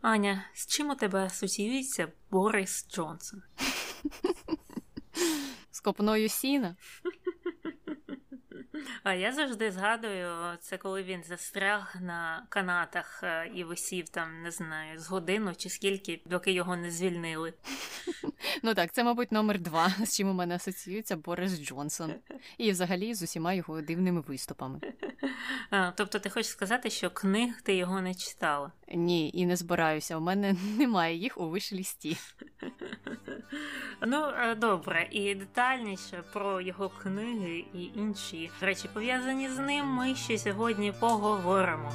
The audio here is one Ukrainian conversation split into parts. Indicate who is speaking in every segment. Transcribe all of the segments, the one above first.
Speaker 1: Аня, з чим у тебе асоціюється Борис Джонсон?
Speaker 2: З копною сіна.
Speaker 1: А я завжди згадую, це коли він застряг на канатах е, і висів там, не знаю, з годину чи скільки, доки його не звільнили.
Speaker 2: Ну так, це, мабуть, номер два, з чим у мене асоціюється Борис Джонсон. І взагалі з усіма його дивними виступами.
Speaker 1: А, Тобто ти хочеш сказати, що книг ти його не читала?
Speaker 2: Ні, і не збираюся. У мене немає їх у вишлісті.
Speaker 1: Ну, е, добре, і детальніше про його книги і інші речі пов'язані з ним. Ми ще сьогодні поговоримо.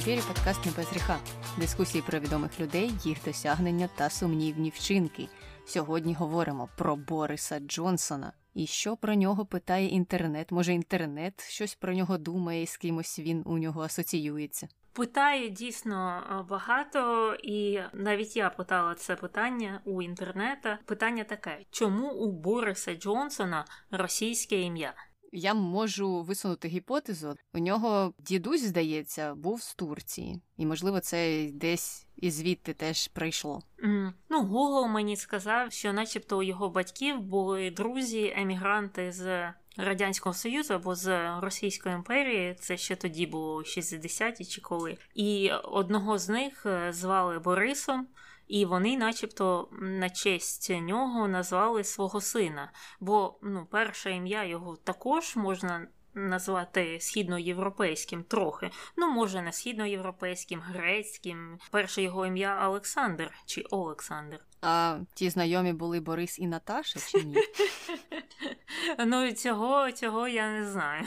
Speaker 2: Ефірі подкаст «Не без гріха. Дискусії про відомих людей, їх досягнення та сумнівні вчинки. Сьогодні говоримо про Бориса Джонсона. І що про нього питає інтернет? Може, інтернет щось про нього думає, і з кимось він у нього асоціюється?
Speaker 1: Питає дійсно багато, і навіть я питала це питання у інтернета. Питання таке: чому у Бориса Джонсона російське ім'я?
Speaker 2: Я можу висунути гіпотезу. У нього дідусь, здається, був з Турції, і можливо, це десь і звідти теж прийшло.
Speaker 1: Mm. Ну, Google мені сказав, що, начебто, у його батьків були друзі, емігранти з Радянського Союзу або з Російської імперії. Це ще тоді було 60-ті чи коли. І одного з них е, звали Борисом. І вони, начебто, на честь нього назвали свого сина. Бо ну, перше ім'я його також можна назвати східноєвропейським трохи. Ну, може, не східноєвропейським, грецьким. Перше його ім'я Олександр чи Олександр.
Speaker 2: А ті знайомі були Борис і Наташа чи ні?
Speaker 1: Ну, цього, цього я не знаю.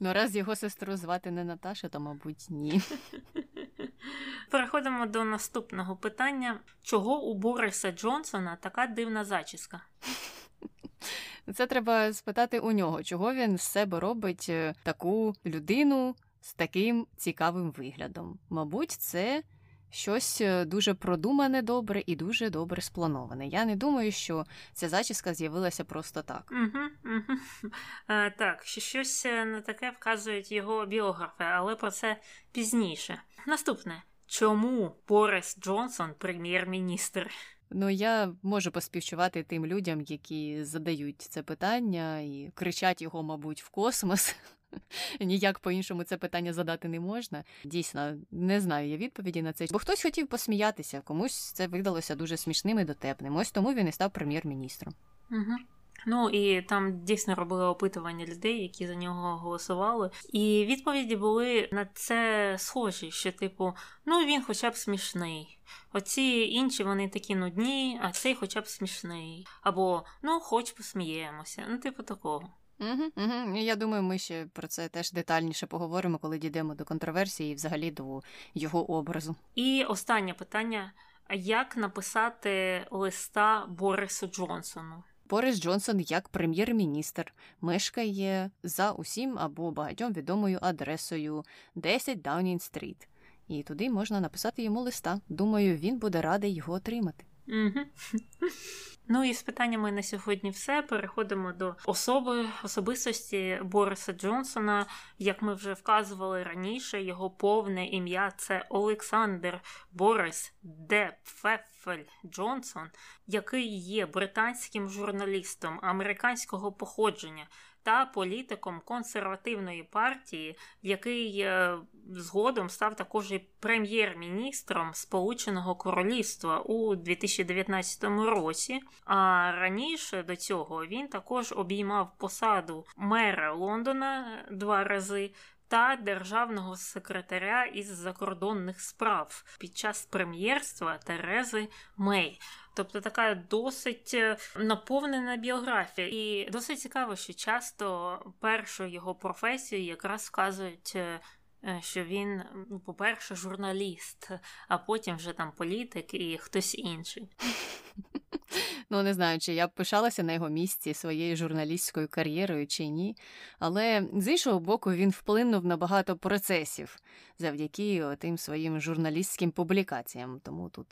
Speaker 2: Ну, раз його сестру звати не Наташа, то, мабуть, ні.
Speaker 1: Переходимо до наступного питання: чого у Бориса Джонсона така дивна зачіска?
Speaker 2: Це треба спитати у нього, чого він з себе робить е, таку людину з таким цікавим виглядом. Мабуть, це щось е, дуже продумане добре і дуже добре сплановане. Я не думаю, що ця зачіска з'явилася просто так.
Speaker 1: Угу, угу. А, Так, щось е, на таке вказують його біографи, але про це пізніше. Наступне. Чому Борис Джонсон прем'єр-міністр?
Speaker 2: Ну, я можу поспівчувати тим людям, які задають це питання і кричать його, мабуть, в космос. Ніяк по-іншому це питання задати не можна. Дійсно, не знаю я відповіді на це. Бо хтось хотів посміятися, комусь це видалося дуже смішним і дотепним. Ось тому він і став прем'єр-міністром.
Speaker 1: Угу. Ну і там дійсно робили опитування людей, які за нього голосували. І відповіді були на це схожі, що, типу, ну він хоча б смішний. Оці інші вони такі нудні, а цей хоча б смішний. Або ну, хоч посміємося. Ну, типу такого.
Speaker 2: Угу, угу. Я думаю, ми ще про це теж детальніше поговоримо, коли дійдемо до контроверсії і взагалі до його образу.
Speaker 1: І останнє питання: як написати листа Борису Джонсону?
Speaker 2: Борис Джонсон як прем'єр-міністр мешкає за усім або багатьом відомою адресою 10 Даунінг Стріт. І туди можна написати йому листа. Думаю, він буде радий його отримати.
Speaker 1: Ну і з питаннями на сьогодні все. Переходимо до особи особистості Бориса Джонсона. Як ми вже вказували раніше, його повне ім'я це Олександр Борис Де Пфефель Джонсон, який є британським журналістом американського походження та політиком консервативної партії, який е, згодом став також і прем'єр-міністром Сполученого Королівства у 2019 році. А раніше до цього він також обіймав посаду мера Лондона два рази. Та державного секретаря із закордонних справ під час прем'єрства Терези Мей. Тобто така досить е, наповнена біографія. І досить цікаво, що часто першу його професію якраз вказують. Е, що він, ну, по-перше, журналіст, а потім вже там політик і хтось інший.
Speaker 2: Ну, не знаю, чи я б пишалася на його місці своєю журналістською кар'єрою чи ні. Але з іншого боку, він вплинув на багато процесів завдяки тим своїм журналістським публікаціям. Тому тут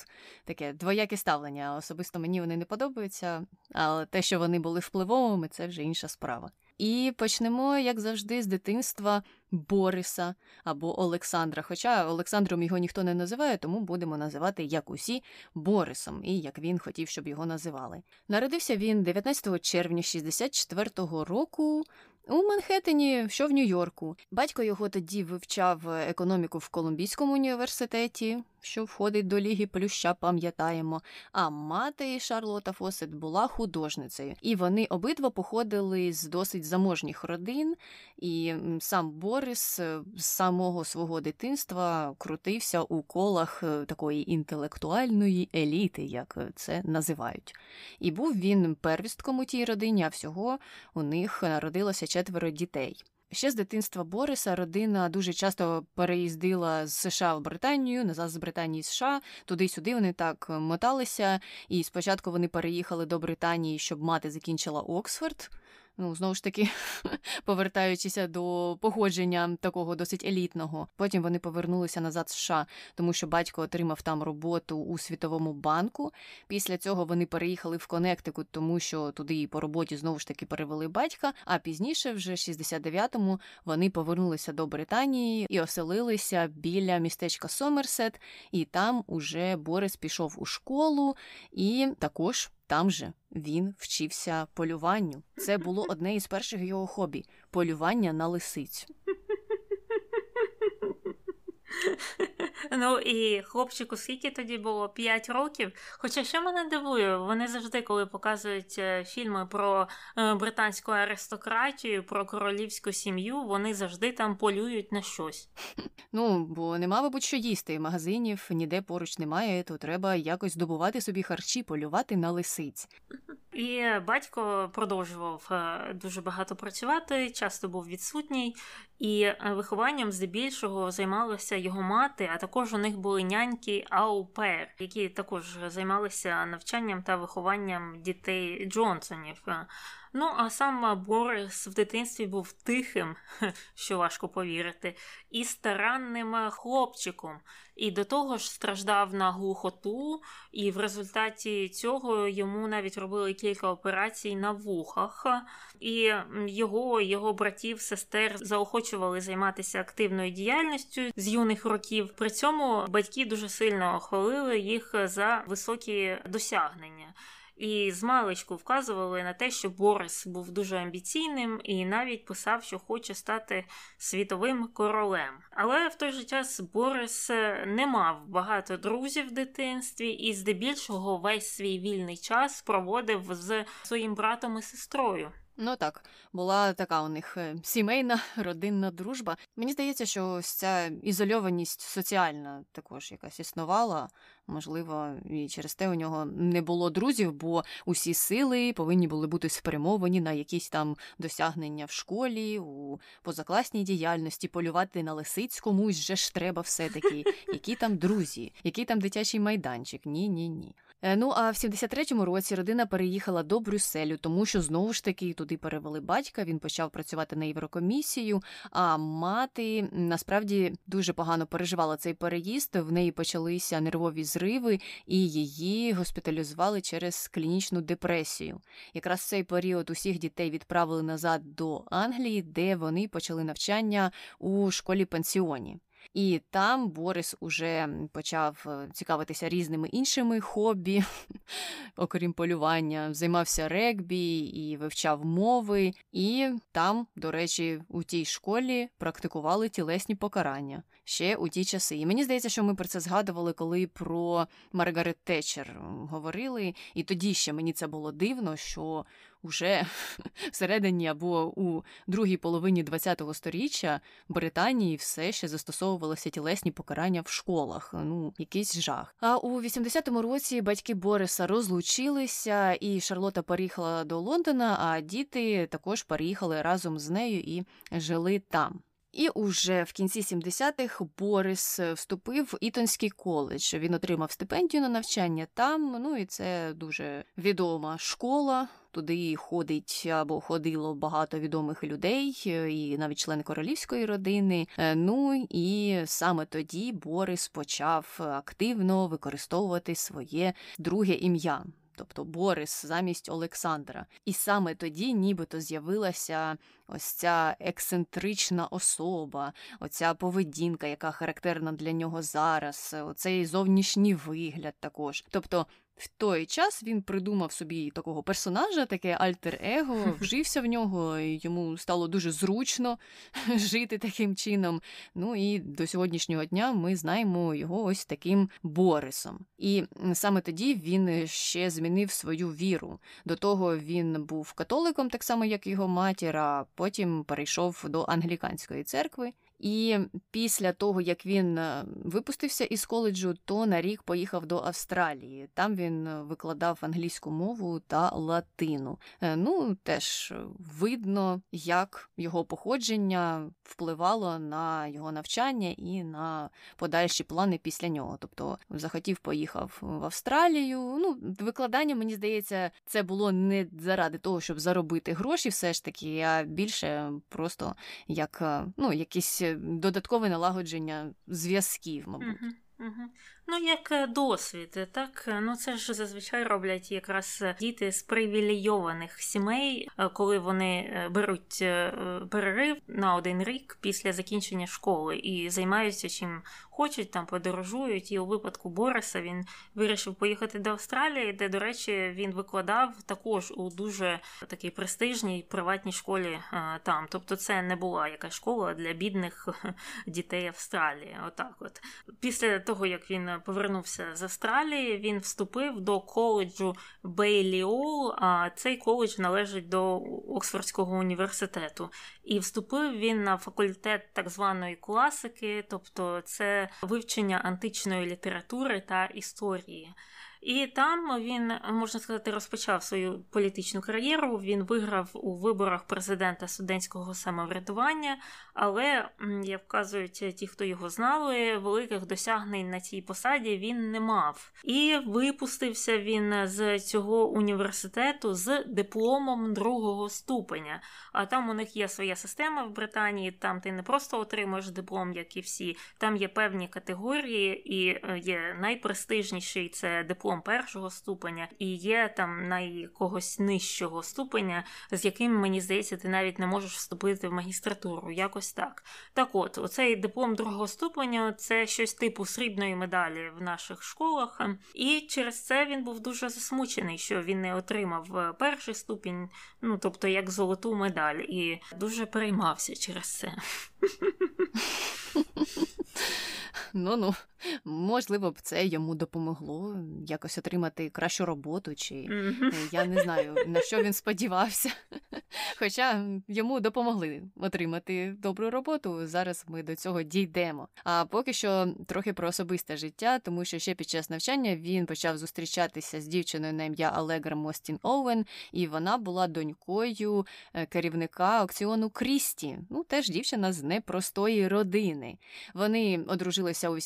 Speaker 2: таке двояке ставлення. Особисто мені вони не подобаються, але те, що вони були впливовими, це вже інша справа. І почнемо, як завжди, з дитинства Бориса або Олександра. Хоча Олександром його ніхто не називає, тому будемо називати як усі Борисом, і як він хотів, щоб його називали. Народився він 19 червня 64-го року у Манхеттені, що в Нью-Йорку. Батько його тоді вивчав економіку в Колумбійському університеті, що входить до Ліги Плюща, пам'ятаємо. А мати Шарлота Фосет була художницею, і вони обидва походили з досить заможніх родин. І сам Борис е, з самого свого дитинства крутився у колах е, такої інтелектуальної еліти, як це називають. І був він первістком у тій родині, а всього у них народилося четверо дітей. Ще з дитинства Бориса родина дуже часто переїздила з США в Британію, назад з Британії США, туди-сюди вони так моталися. І спочатку вони переїхали до Британії, щоб мати закінчила Оксфорд. Ну, знову ж таки, повертаючися до походження такого досить елітного. Потім вони повернулися назад в США, тому що батько отримав там роботу у Світовому банку. Після цього вони переїхали в Коннектикут, тому що туди і по роботі знову ж таки перевели батька. А пізніше, вже 69-му, вони повернулися до Британії і оселилися біля містечка Сомерсет. І там уже Борис пішов у школу і також. Там же він вчився полюванню. Це було одне із перших його хобі полювання на лисицю.
Speaker 1: Ну і хлопчику скільки тоді було 5 років. Хоча що мене дивує, вони завжди, коли показують е, фільми про е, британську аристократію, про королівську сім'ю, вони завжди там полюють на щось.
Speaker 2: Ну, бо нема, мабуть, що їсти. Магазинів ніде поруч немає, то треба якось здобувати собі харчі, полювати на лисиць.
Speaker 1: І батько продовжував е, дуже багато працювати, часто був відсутній, і е, вихованням здебільшого займалася його мати, а також у них були няньки аупер, які також займалися навчанням та вихованням дітей Джонсонів. Ну, а сам Борис в дитинстві був тихим, що важко повірити, і старанним хлопчиком. І до того ж страждав на глухоту, і в результаті цього йому навіть робили кілька операцій на вухах. І його, його братів, сестер заохочували займатися активною діяльністю з юних років. При цьому батьки дуже сильно хвалили їх за високі досягнення. І з маличку вказували на те, що Борис був дуже амбіційним і навіть писав, що хоче стати світовим королем. Але в той же час Борис е, не мав багато друзів в дитинстві і здебільшого весь свій вільний час проводив з своїм братом і сестрою.
Speaker 2: Ну так, була така у них е, сімейна родинна дружба. Мені здається, що ось ця ізольованість соціальна також якась існувала. Можливо, і через те у нього не було друзів, бо усі сили повинні були бути спрямовані на якісь там досягнення в школі, у позакласній діяльності, полювати на лисиць комусь же ж треба все-таки. Які там друзі, який там дитячий майданчик? Ні, ні, ні. Е, ну а в 73-му році родина переїхала до Брюсселю, тому що знову ж таки туди перевели батька. Він почав працювати на Єврокомісію. А мати насправді дуже погано переживала цей переїзд. В неї почалися нервові зриви, і її госпіталізували через клінічну депресію. Якраз в цей період усіх дітей відправили назад до Англії, де вони почали навчання у школі пансіоні. І там Борис уже почав е, цікавитися різними іншими хобі, окрім полювання, займався регбі і вивчав мови. І там, до речі, у тій школі практикували тілесні покарання ще у ті часи. І мені здається, що ми про це згадували, коли про Маргарет Тетчер говорили. І тоді ще мені це було дивно, що уже всередині або у другій половині ХХ століття Британії все ще застосовувалися тілесні покарання в школах. Ну, якийсь жах. А у 80-му році батьки Бориса розлучилися, і Шарлота переїхала до Лондона, а діти також переїхали разом з нею і жили там. І уже в кінці 70-х Борис вступив в Ітонський коледж. Він отримав стипендію на навчання там. Ну і це дуже відома школа. Туди ходить або ходило багато відомих людей, і навіть члени королівської родини. Е, ну і саме тоді Борис почав активно використовувати своє друге ім'я тобто Борис замість Олександра. І саме тоді нібито з'явилася ось ця ексцентрична особа, оця поведінка, яка характерна для нього зараз, оцей зовнішній вигляд також. Тобто в той час він придумав собі такого персонажа, таке альтер-его, вжився в нього, і йому стало дуже зручно жити таким чином. Ну і до сьогоднішнього дня ми знаємо його ось таким Борисом. І саме тоді він ще змінив свою віру. До того він був католиком, так само як його матір, а потім перейшов до англіканської церкви. І після того, як він е, випустився із коледжу, то на рік поїхав до Австралії. Там він е, викладав англійську мову та латину. Е, ну, теж видно, як його походження впливало на його навчання і на подальші плани після нього. Тобто, захотів, поїхав в Австралію. Ну, викладання, мені здається, це було не заради того, щоб заробити гроші, все ж таки, а більше просто як ну, якісь додаткове налагодження зв'язків, мабуть.
Speaker 1: Угу, угу. Ну, як е, досвід, так е, ну це ж зазвичай роблять якраз е, діти з привілейованих сімей, коли вони беруть перерив на один рік після закінчення школи і займаються чим хочуть, там подорожують. І у випадку Бориса він вирішив поїхати до Австралії, де, до речі, він викладав також у дуже такій престижній приватній школі там. Тобто, це не була якась школа для бідних дітей Австралії. Отак, от після того як він повернувся з Австралії, він вступив до коледжу Бейліол, а цей коледж належить до Оксфордського університету. І вступив він на факультет так званої класики, тобто це вивчення античної літератури та історії. І там він, можна сказати, розпочав свою політичну кар'єру. Він виграв у виборах президента студентського самоврядування, але, як вказують ті, хто його знали, великих досягнень на цій посаді він не мав. І випустився він з цього університету з дипломом другого ступеня. А там у них є своя система в Британії. Там ти не просто отримуєш диплом, як і всі, там є певні категорії, і е, є найпрестижніший це диплом диплом першого ступеня, і є там на якогось нижчого ступеня, з яким, мені здається, ти навіть не можеш вступити в магістратуру. Якось так. Так от, оцей диплом другого ступеня це щось типу срібної медалі в наших школах. І через це він був дуже засмучений, що він не отримав е, перший ступінь, ну тобто як золоту медаль, і дуже переймався через це.
Speaker 2: Ну ну, можливо, б це йому допомогло якось отримати кращу роботу, чи mm-hmm. я не знаю, на що він сподівався. Хоча йому допомогли отримати добру роботу. Зараз ми до цього дійдемо. А поки що трохи про особисте життя, тому що ще під час навчання він почав зустрічатися з дівчиною на ім'я Алегра Мостін Оуен, і вона була донькою е, керівника аукціону Крісті. Ну, теж дівчина з непростої родини. Вони одружилися у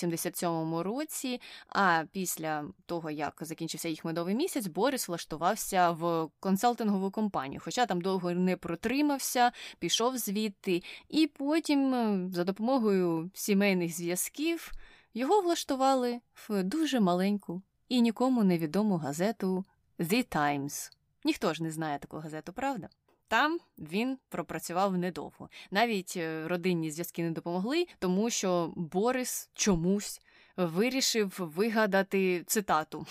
Speaker 2: 87-му році. А після того, як закінчився їх медовий місяць, Борис влаштувався в консалтингову компанію, хоча там довго не протримався, пішов звідти, і потім, е, за допомогою сімейних зв'язків, його влаштували в дуже маленьку і нікому невідому газету The Times. Ніхто ж не знає таку газету, правда? Там він пропрацював недовго. Навіть е, родинні зв'язки не допомогли, тому що Борис чомусь вирішив вигадати цитату,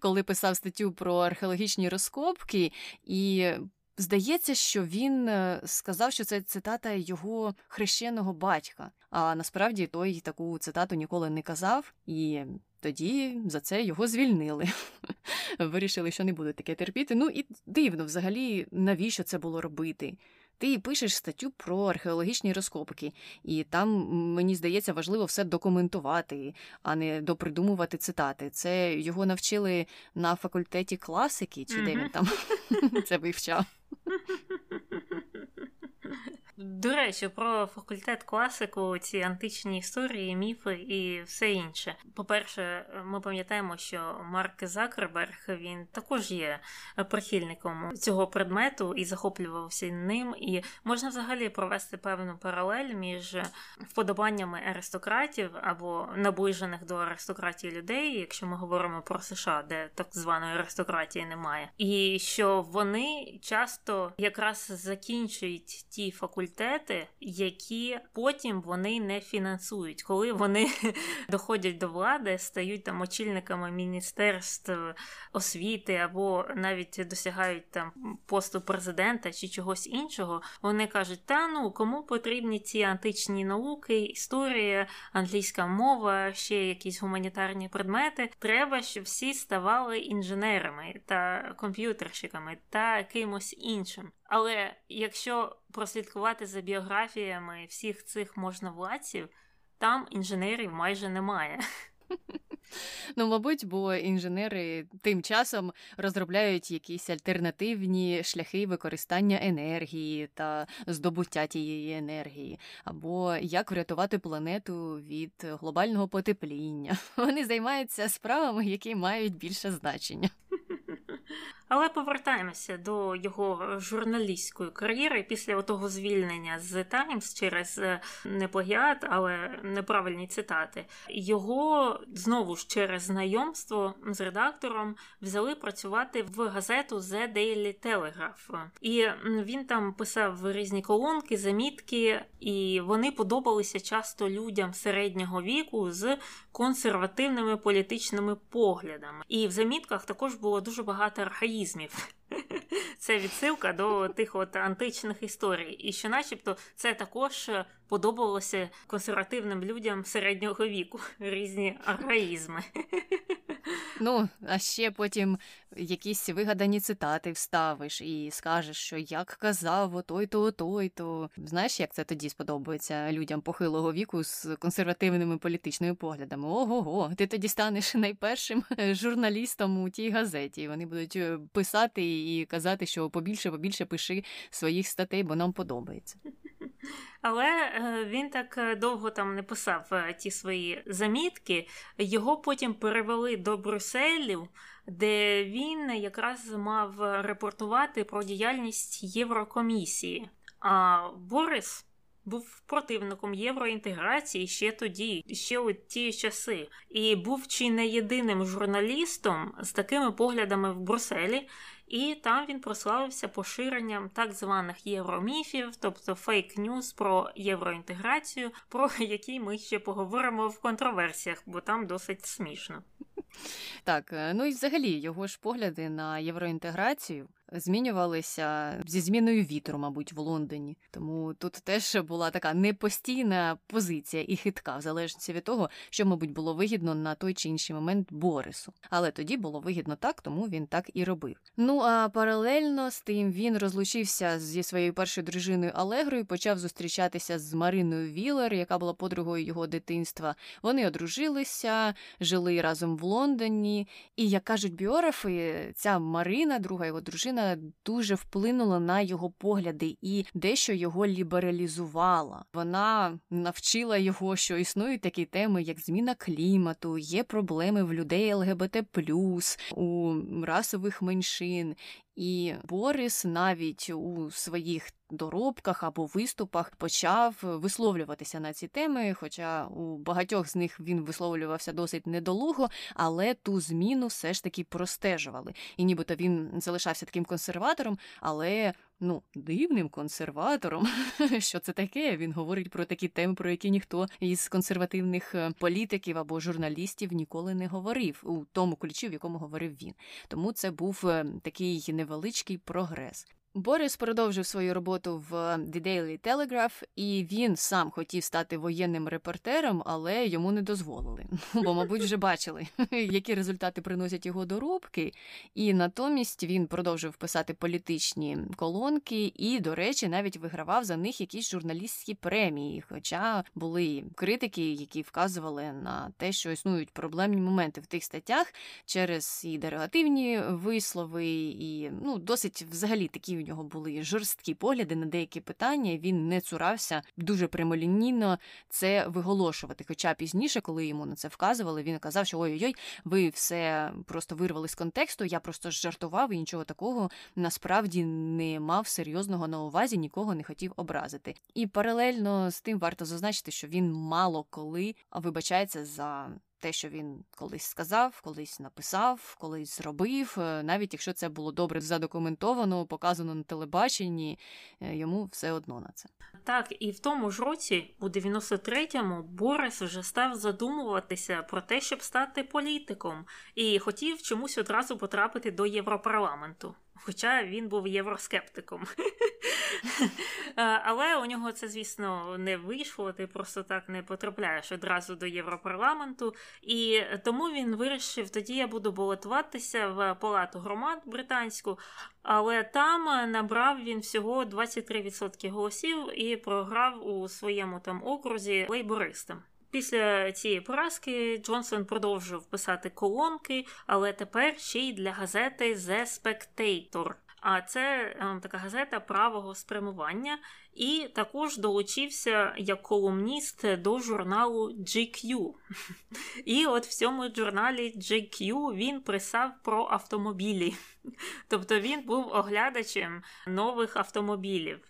Speaker 2: коли писав статтю про археологічні розкопки, і здається, що він е, сказав, що це цитата його хрещеного батька. А насправді той таку цитату ніколи не казав і. Тоді за це його звільнили. Вирішили, що не будуть таке терпіти. Ну і дивно, взагалі, навіщо це було робити? Ти пишеш статтю про археологічні розкопки, і там, мені здається, важливо все документувати, а не допридумувати цитати. Це його навчили на факультеті класики, чи де він там це вивчав.
Speaker 1: До речі, про факультет класику, ці античні історії, міфи і все інше. По-перше, ми пам'ятаємо, що Марк Закерберг він також є прихильником цього предмету і захоплювався ним. І можна взагалі провести певну паралель між вподобаннями аристократів або наближених до аристократії людей, якщо ми говоримо про США, де так званої аристократії немає, і що вони часто якраз закінчують ті факультети, які потім вони не фінансують, коли вони доходять до влади, стають там очільниками міністерств освіти або навіть досягають там посту президента чи чогось іншого. Вони кажуть, та ну кому потрібні ці античні науки, історія, англійська мова, ще якісь гуманітарні предмети. Треба, щоб всі ставали інженерами та комп'ютерщиками та кимось іншим. Але якщо прослідкувати за біографіями всіх цих можновладців, там інженерів майже немає.
Speaker 2: Ну, мабуть, бо інженери тим часом розробляють якісь альтернативні шляхи використання енергії та здобуття тієї енергії, або як врятувати планету від глобального потепління. Вони займаються справами, які мають більше значення.
Speaker 1: Але повертаємося до його журналістської кар'єри після того звільнення з Таймс через е, не але неправильні цитати. Його знову ж через знайомство з редактором взяли працювати в газету The Daily Telegraph. І він там писав різні колонки, замітки, і вони подобалися часто людям середнього віку з консервативними політичними поглядами. І в замітках також було дуже багато архаїзмів. Це відсилка до тих от античних історій, і що, начебто, це також подобалося консервативним людям середнього віку, різні архаїзми.
Speaker 2: Ну, а ще потім якісь вигадані цитати вставиш і скажеш, що як казав отой-то, отой-то. Знаєш, як це тоді сподобається людям похилого віку з консервативними політичними поглядами? Ого, го ти тоді станеш найпершим журналістом у тій газеті. Вони будуть е, писати і казати, що побільше, побільше пиши своїх статей, бо нам подобається.
Speaker 1: Але е, він так е, довго там не писав е, ті свої замітки. Його потім перевели до Брюсселю, де він якраз мав репортувати про діяльність Єврокомісії. А Борис. Був противником євроінтеграції ще тоді, ще у ті часи, і був чи не єдиним журналістом з такими поглядами в Брюсселі, і там він прославився поширенням так званих євроміфів, тобто фейк ньюс про євроінтеграцію, про які ми ще поговоримо в контроверсіях, бо там досить смішно.
Speaker 2: Так, е, ну і взагалі його ж погляди на євроінтеграцію змінювалися зі зміною вітру, мабуть, в Лондоні. Тому тут теж була така непостійна позиція і хитка, в залежності від того, що, мабуть, було вигідно на той чи інший момент Борису. Але тоді було вигідно так, тому він так і робив. Ну а паралельно з тим він розлучився зі своєю першою дружиною Алегрою, почав зустрічатися з Мариною Вілер, яка була подругою його дитинства. Вони одружилися, жили разом в Лондоні. І як кажуть біографи, ця Марина, друга його дружина дуже вплинула на його погляди і дещо його лібералізувала. Вона навчила його, що існують такі теми, як зміна клімату, є проблеми в людей ЛГБТ, у расових меншин. І Борис навіть у своїх доробках або виступах почав висловлюватися на ці теми. Хоча у багатьох з них він висловлювався досить недолуго, але ту зміну все ж таки простежували. І нібито він залишався таким консерватором, але ну, дивним консерватором. Що це таке? Він говорить про такі теми, про які ніхто із консервативних е, політиків або журналістів ніколи не говорив у тому ключі, в якому говорив він. Тому це був е, такий невеличкий прогрес. Борис продовжив свою роботу в The Daily Telegraph, і він сам хотів стати воєнним репортером, але йому не дозволили. Бо, мабуть, вже бачили, які результати приносять його доробки. І натомість він продовжив писати політичні колонки і, до речі, навіть вигравав за них якісь журналістські премії. Хоча були критики, які вказували на те, що існують проблемні моменти в тих статтях через і дерогативні вислови, і ну досить взагалі такі нього були жорсткі погляди на деякі питання. Він не цурався дуже прямолінійно це виголошувати. Хоча пізніше, коли йому на це вказували, він казав, що ой-ой, ви все просто вирвали з контексту. Я просто жартував і нічого такого насправді не мав серйозного на увазі, нікого не хотів образити. І паралельно з тим варто зазначити, що він мало коли вибачається за те, що він колись сказав, колись написав, колись зробив, е, навіть якщо це було добре задокументовано, показано на телебаченні, е, йому все одно на це.
Speaker 1: Так, і в тому ж році, у 93-му, Борис вже став задумуватися про те, щоб стати політиком, і хотів чомусь одразу потрапити до Європарламенту. Хоча він був євроскептиком. Е, але у нього це, звісно, не вийшло. Ти просто так не потрапляєш одразу до Європарламенту. І тому він вирішив, тоді я буду балотуватися в палату громад британську, але там набрав він всього 23% голосів і програв у своєму там окрузі лейбористам. Після цієї поразки Джонсон продовжив писати колонки, але тепер ще й для газети The Spectator. А це ем, така газета правого спрямування, і також долучився як колумніст до журналу GQ. І от в цьому журналі GQ він писав про автомобілі. Тобто він був оглядачем нових автомобілів.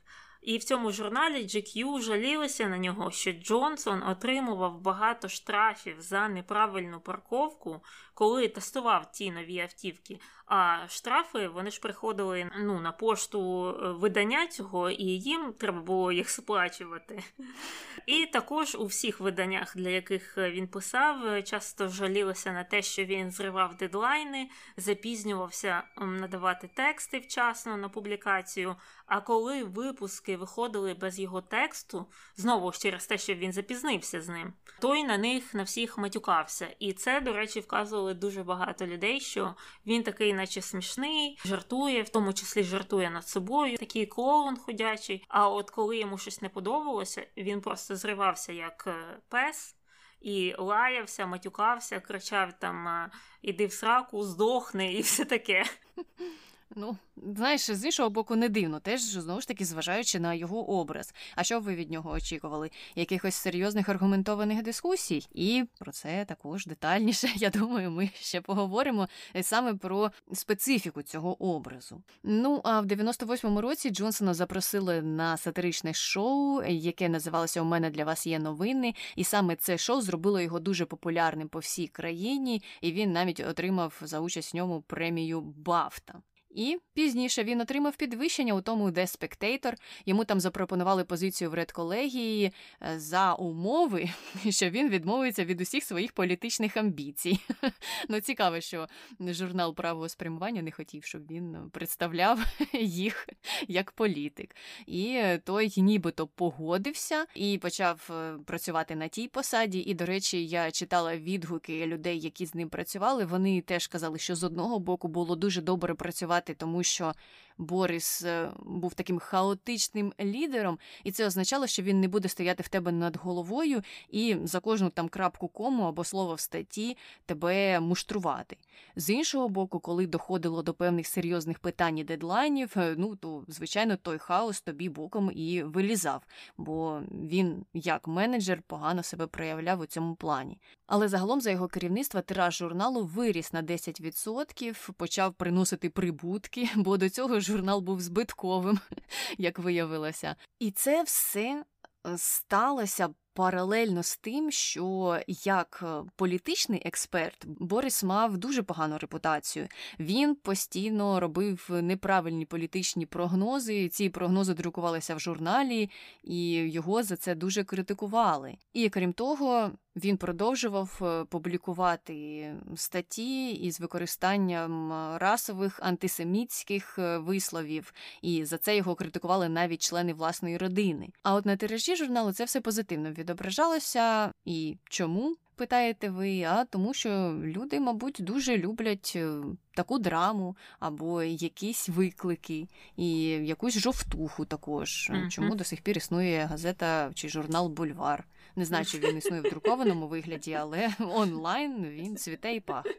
Speaker 1: І в цьому журналі GQ жалілися на нього, що Джонсон отримував багато штрафів за неправильну парковку, коли тестував ті нові автівки. А штрафи вони ж приходили ну, на пошту е, видання цього, і їм треба було їх сплачувати. І також у всіх виданнях, для яких е, він писав, е, часто жалілися на те, що він зривав дедлайни, запізнювався надавати тексти вчасно на публікацію. А коли випуски виходили без його тексту, знову ж через те, що він запізнився з ним, той на них на всіх матюкався. І це, до речі, вказували дуже багато людей, що він такий, наче смішний, жартує, в тому числі жартує над собою, такий клоун ходячий. А от коли йому щось не подобалося, він просто зривався як е, пес. І лаявся, матюкався, кричав там е, іди в сраку, здохни, і все таке.
Speaker 2: Ну, знаєш, з іншого боку, не дивно, теж знову ж таки зважаючи на його образ. А що ви від нього очікували? Якихось серйозних аргументованих дискусій? І про це також детальніше, я думаю, ми ще поговоримо е, саме про специфіку цього образу. Ну а в 98-му році Джонсона запросили на сатиричне шоу, яке називалося У мене для вас є новини, і саме це шоу зробило його дуже популярним по всій країні, і він навіть отримав за участь в ньому премію Бафта. І пізніше він отримав підвищення у тому, де спектейтор. Йому там запропонували позицію в редколегії е, за умови, що він відмовиться від усіх своїх політичних амбіцій. Ну, цікаво, що журнал правого спрямування не хотів, щоб він представляв їх як політик. І той нібито погодився і почав е, працювати на тій посаді. І, до речі, я читала відгуки людей, які з ним працювали. Вони теж казали, що з одного боку було дуже добре працювати тому що Борис е, був таким хаотичним лідером, і це означало, що він не буде стояти в тебе над головою і за кожну там крапку кому або слово в статті тебе муштрувати. З іншого боку, коли доходило до певних серйозних питань і дедлайнів, е, ну то звичайно той хаос тобі боком і вилізав, бо він, як менеджер, погано себе проявляв у цьому плані. Але загалом за його керівництва тираж журналу виріс на 10%, почав приносити прибутки, бо до цього журнал був збитковим, як виявилося. І це все е, сталося паралельно з тим, що як е, політичний експерт Борис мав дуже погану репутацію. Він постійно робив неправильні політичні прогнози. Ці прогнози друкувалися в журналі, і його за це дуже критикували. І крім того, він продовжував е, публікувати статті із використанням расових антисемітських е, висловів, і за це його критикували навіть члени власної родини. А от на тиражі журналу це все позитивно відображалося. І чому? Питаєте ви, а тому, що люди, мабуть, дуже люблять е, таку драму або якісь виклики, і якусь жовтуху також. Mm-hmm. Чому до сих пір існує газета чи журнал Бульвар? Не знаю, чи він існує в друкованому вигляді, але онлайн він цвіте і пахне.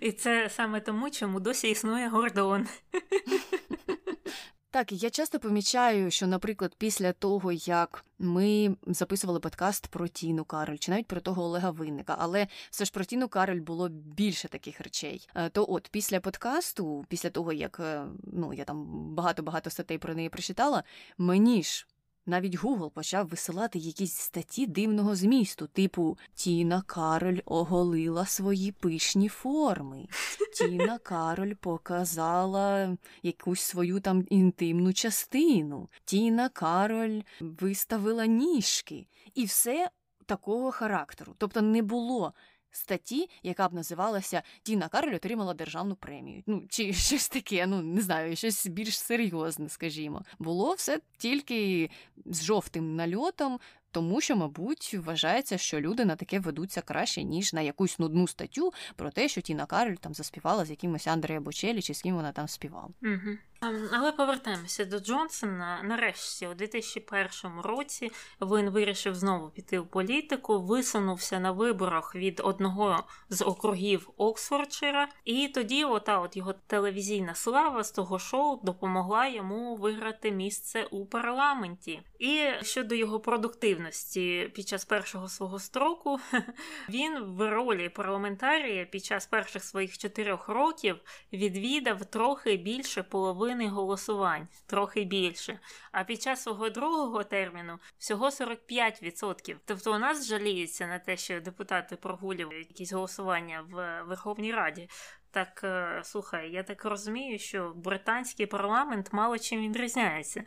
Speaker 1: І це саме тому, чому досі існує Гордон.
Speaker 2: Так, я часто помічаю, що, наприклад, після того, як ми записували подкаст про Тіну Кароль, чи навіть про того Олега Винника, але все ж про Тіну Кароль було більше таких речей. Е, то от після подкасту, після того як е, ну я там багато багато статей про неї прочитала, мені ж навіть Гугл почав висилати якісь статті дивного змісту, типу Тіна Кароль оголила свої пишні форми. Тіна Кароль показала якусь свою там інтимну частину. Тіна Кароль виставила ніжки. І все такого характеру. Тобто не було статті, яка б називалася Тіна Карль отримала державну премію. Ну чи щось таке, ну не знаю, щось більш серйозне, скажімо. Було все тільки з жовтим нальотом. Тому що, мабуть, вважається, що люди на таке ведуться краще, ніж на якусь нудну статтю про те, що Тіна Кароль там заспівала з якимось Андрея Бочелі, чи з ким вона там співала.
Speaker 1: Ем, але повертаємося до Джонсона. Нарешті, у 2001 році, він вирішив знову піти в політику, висунувся на виборах від одного з округів Оксфордшира, і тоді, ота от його телевізійна слава з того шоу допомогла йому виграти місце у парламенті. І щодо його продуктивності під час першого свого строку, він в ролі парламентарія під час перших своїх чотирьох років відвідав трохи більше половини голосувань, трохи більше. А під час свого другого терміну всього 45%. Тобто у нас жаліється на те, що депутати прогулюють якісь голосування в Верховній Раді. Так е, слухай, я так розумію, що британський парламент мало чим відрізняється.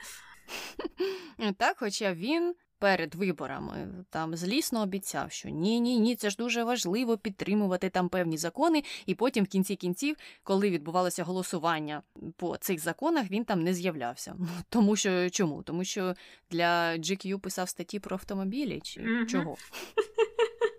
Speaker 2: Так, хоча він перед виборами там злісно обіцяв, що ні, ні, ні, це ж дуже важливо підтримувати там певні закони. І потім, в кінці кінців, коли відбувалося голосування по цих законах, він там не з'являвся. Тому що чому? Тому що для GQ писав статті про автомобілі чи mm-hmm. чого?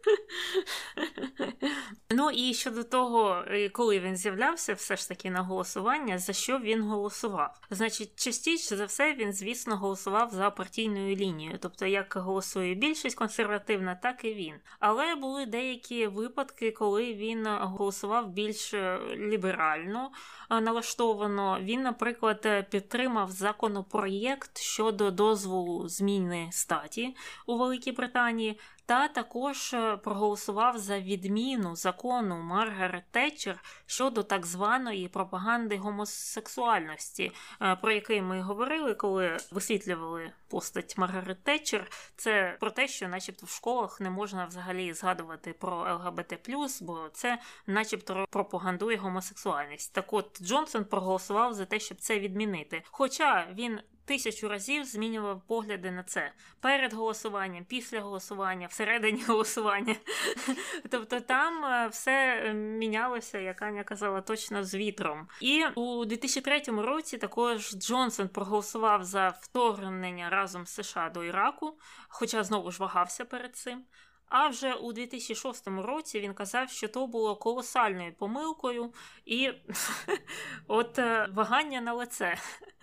Speaker 1: Ну і щодо того, е, коли він з'являвся, все ж таки на голосування, за що він голосував? Значить, частіше за все він, звісно, голосував за партійною лінією, тобто як голосує більшість консервативна, так і він. Але були деякі випадки, коли він голосував більш е, ліберально налаштовано. Він, наприклад, підтримав законопроєкт щодо дозволу зміни статі у Великій Британії та також е, проголосував за відміну закону Маргарет Тетчер щодо так званої пропаганди гомосексуальності, е, про який ми говорили, коли висвітлювали постать Маргарет Тетчер. Це про те, що, начебто, в школах не можна взагалі згадувати про ЛГБТ, бо це, начебто, пропагандує гомосексуальність. Так от Джонсон проголосував за те, щоб це відмінити. Хоча він тисячу разів змінював погляди на це перед голосуванням, після голосування, всередині голосування. Тобто там е, все е, мінялося, як Аня казала, точно з вітром. І у 2003 році також Джонсон проголосував за вторгнення разом з США до Іраку, хоча знову ж вагався перед цим. А вже у 2006 році він казав, що то було колосальною помилкою і от е, вагання на лице.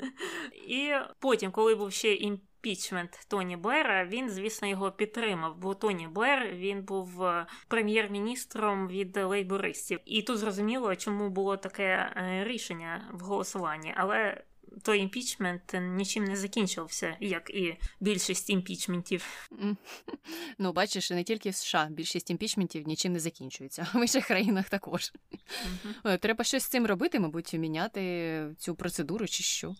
Speaker 1: І потім, коли був ще імпічмент Тоні Блера, він, звісно, його підтримав, бо Тоні Блер він був е, прем'єр-міністром від лейбористів. І тут зрозуміло, чому було таке е, рішення в голосуванні. Але той імпічмент нічим не закінчився, як і більшість імпічментів.
Speaker 2: Ну, бачиш, не тільки в США більшість імпічментів нічим не закінчується, а в інших країнах також. uh Треба щось з цим робити, мабуть, міняти цю процедуру чи що.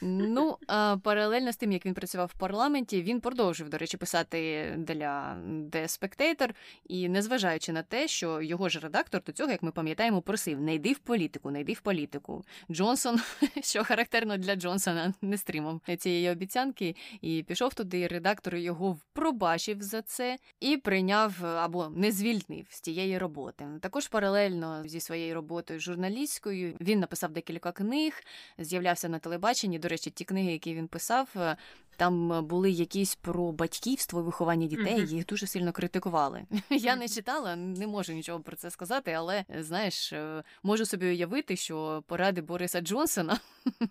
Speaker 2: Ну, паралельно з тим, як він працював в парламенті, він продовжив, до речі, писати для The Spectator, і незважаючи на те, що його ж редактор до цього, як ми пам'ятаємо, просив: не йди в політику, не йди в політику. Джонсон, що характерно для Джонсона, не стримав цієї обіцянки, і пішов туди. Редактор його пробачив за це і прийняв або не звільнив з тієї роботи. Також паралельно зі своєю роботою журналістською він написав декілька книг, з'являвся на телебаченні телебаченні. До речі, ті книги, які він писав, е, Там були якісь про батьківство і виховання дітей, mm-hmm. їх дуже сильно критикували. Я не читала, не можу нічого про це сказати, але знаєш, е, можу собі уявити, що поради Бориса Джонсона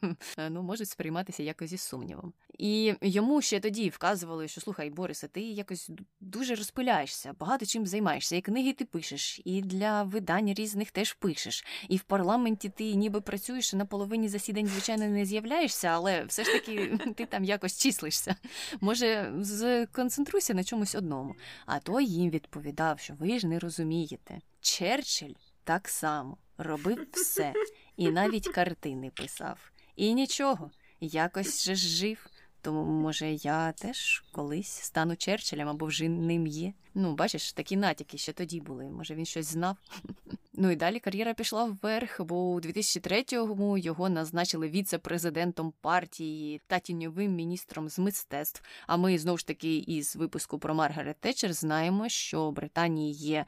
Speaker 2: ну, можуть сприйматися якось із сумнівом. І йому ще тоді вказували, що слухай, Борисе, ти якось дуже розпиляєшся, багато чим займаєшся, і книги ти пишеш, і для видань різних теж пишеш. І в парламенті ти ніби працюєш на половині засідань, звичайно, не з'являєшся, але все ж таки ти там якось числишся. Може, сконцентруйся на чомусь одному. А той їм відповідав, що ви ж не розумієте. Черчилль так само робив все, і навіть картини писав. І нічого, якось же жив. Тому, може, я теж колись стану Черчиллем або вже ним є. Ну, бачиш, такі натяки ще тоді були. Може, він щось знав. Ну і далі кар'єра пішла вверх, бо у 2003-му його назначили віце-президентом партії та тіньовим міністром з мистецтв. А ми знову ж таки із випуску про Маргарет Тетчер знаємо, що Британії є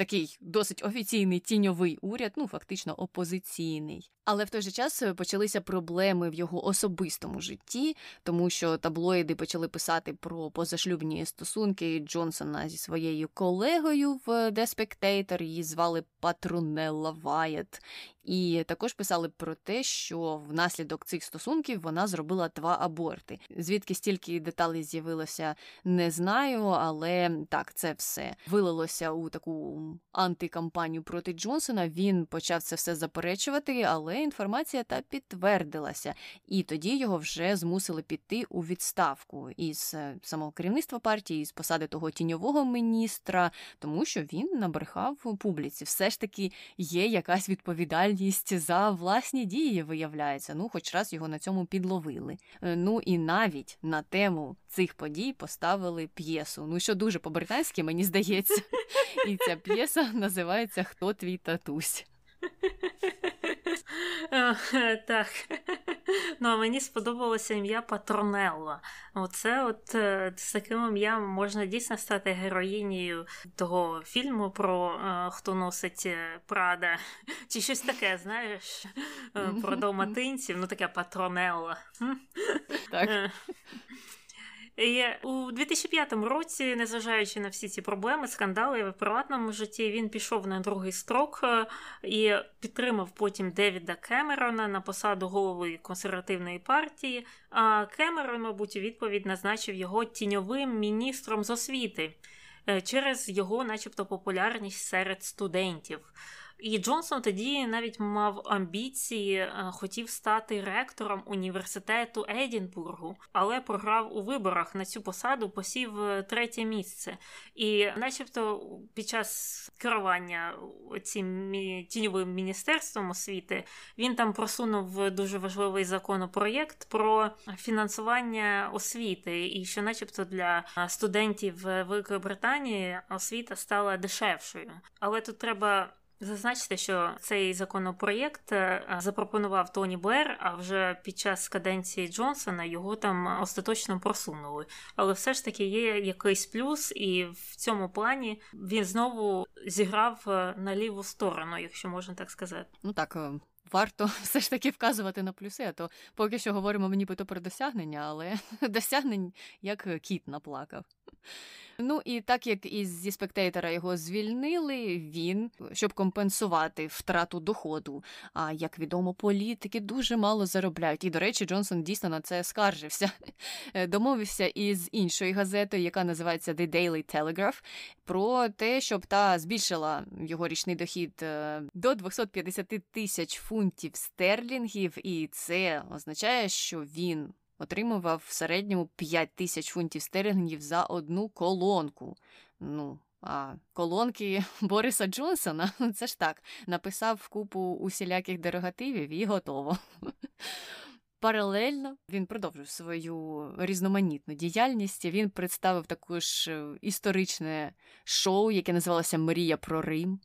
Speaker 2: такий досить офіційний тіньовий уряд, ну фактично опозиційний. Але в той же час е, почалися проблеми в його особистому житті, тому що таблоїди почали писати про позашлюбні стосунки Джонсона зі своєю колегою в The Spectator, її звали Патрунелла Вайет. І також писали про те, що внаслідок цих стосунків вона зробила два аборти. Звідки стільки деталей з'явилося, не знаю, але так, це все вилилося у таку антикампанію проти Джонсона. Він почав це все заперечувати, але інформація та підтвердилася, і тоді його вже змусили піти у відставку із е, самого керівництва партії, з посади того тіньового міністра, тому що він набрехав публіці. Все ж таки є якась відповідальність за власні дії, виявляється. Ну, хоч раз його на цьому підловили. Е, ну і навіть на тему цих подій поставили п'єсу. Ну що дуже по-британськи, мені здається. І ця п'єса називається Хто твій татусь?
Speaker 1: Так. Ну, а мені сподобалося ім'я Патронелла. Оце от е, з таким ім'ям можна дійсно стати героїнею того фільму про е, хто носить е, Прада. Чи щось таке, знаєш, про доматинців, ну таке Патронелла.
Speaker 2: Так.
Speaker 1: І У 2005 році, незважаючи на всі ці проблеми, скандали в приватному житті, він пішов на другий строк е, і підтримав потім Девіда Кемерона на посаду голови консервативної партії. А Кемерон, мабуть, у відповідь назначив його тіньовим міністром з освіти е, через його, начебто, популярність серед студентів. І Джонсон тоді навіть мав амбіції, е, хотів стати ректором університету Едінбургу, але програв у виборах на цю посаду, посів е, третє місце. І, начебто, під час керування цим тіньовим міністерством освіти він там просунув дуже важливий законопроєкт про фінансування освіти, і що, начебто, для студентів Великої Британії освіта стала дешевшою. Але тут треба. Зазначте, що цей законопроєкт е, запропонував Тоні Блер, а вже під час каденції Джонсона його там остаточно просунули. Але все ж таки є якийсь плюс, і в цьому плані він знову зіграв е, на ліву сторону, якщо можна так сказати.
Speaker 2: Ну так. Е, варто все ж таки вказувати на плюси, а то поки що говоримо мені про досягнення, але досягнень як кіт наплакав. Ну і так як із зі спектейтера його звільнили, він щоб компенсувати втрату доходу. А як відомо, політики дуже мало заробляють. І, до речі, Джонсон дійсно на це скаржився. Домовився із іншою газетою, яка називається The Daily Telegraph, про те, щоб та збільшила його річний дохід е, до 250 тисяч фунтів стерлінгів, і це означає, що він отримував в середньому 5 тисяч фунтів стерлінгів за одну колонку. Ну, а колонки Бориса Джонсона це ж так, написав купу усіляких дерогативів і готово. Паралельно він продовжив свою різноманітну діяльність. Він представив також е, історичне шоу, яке називалося Мрія про Рим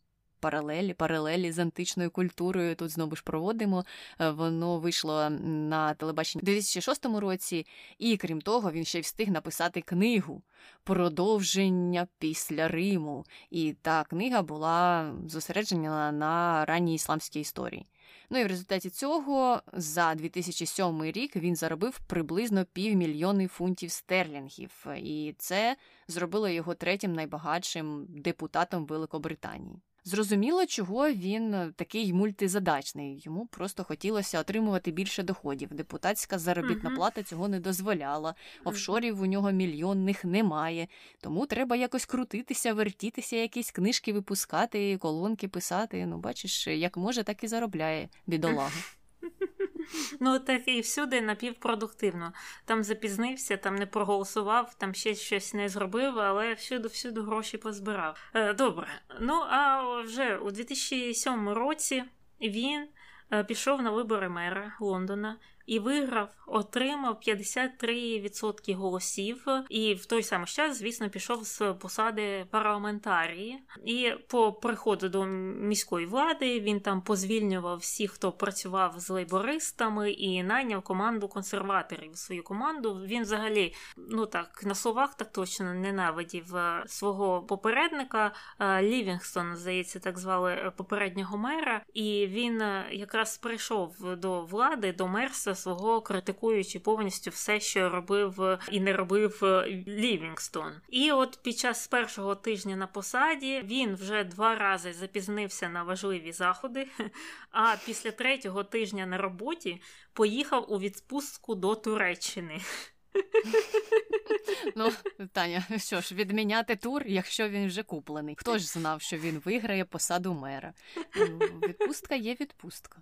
Speaker 2: паралелі, паралелі з античною культурою тут знову ж проводимо. Е, воно вийшло на телебаченні у 2006 році, і крім того, він ще й встиг написати книгу Продовження після Риму. І та книга була зосереджена на ранній ісламській історії. Ну і в результаті цього за 2007 рік він заробив приблизно півмільйони фунтів стерлінгів, і це зробило його третім найбагатшим депутатом Великобританії. Зрозуміло, чого він такий мультизадачний. Йому просто хотілося отримувати більше доходів. Депутатська заробітна uh-huh. плата цього не дозволяла. Офшорів у нього мільйонних немає. Тому треба якось крутитися, вертітися, якісь книжки випускати, колонки писати. Ну, бачиш, як може, так і заробляє бідолага.
Speaker 1: Ну, так і всюди напівпродуктивно. Там запізнився, там не проголосував, там ще щось не зробив, але всюди-всюди гроші позбирав. Е, добре. Ну, а вже у 2007 році він е, пішов на вибори мера Лондона і виграв, отримав 53% голосів, і в той самий час, звісно, пішов з посади парламентарії. І по приходу до міської влади він там позвільнював всіх, хто працював з лейбористами, і найняв команду консерваторів. Свою команду він взагалі, ну так на словах так точно ненавидів е, свого попередника е, Лівінгстон, здається, так звали е, попереднього мера. І він якраз прийшов до влади, до мерства свого критикуючи повністю все, що робив і не робив е, Лівінгстон. І от під час першого тижня на посаді він вже два рази запізнився на важливі заходи. А після третього тижня на роботі поїхав у відпустку до Туреччини.
Speaker 2: Ну, Таня, що ж, відміняти тур, якщо він вже куплений. Хто ж знав, що він виграє посаду мера? Ну, відпустка є відпустка.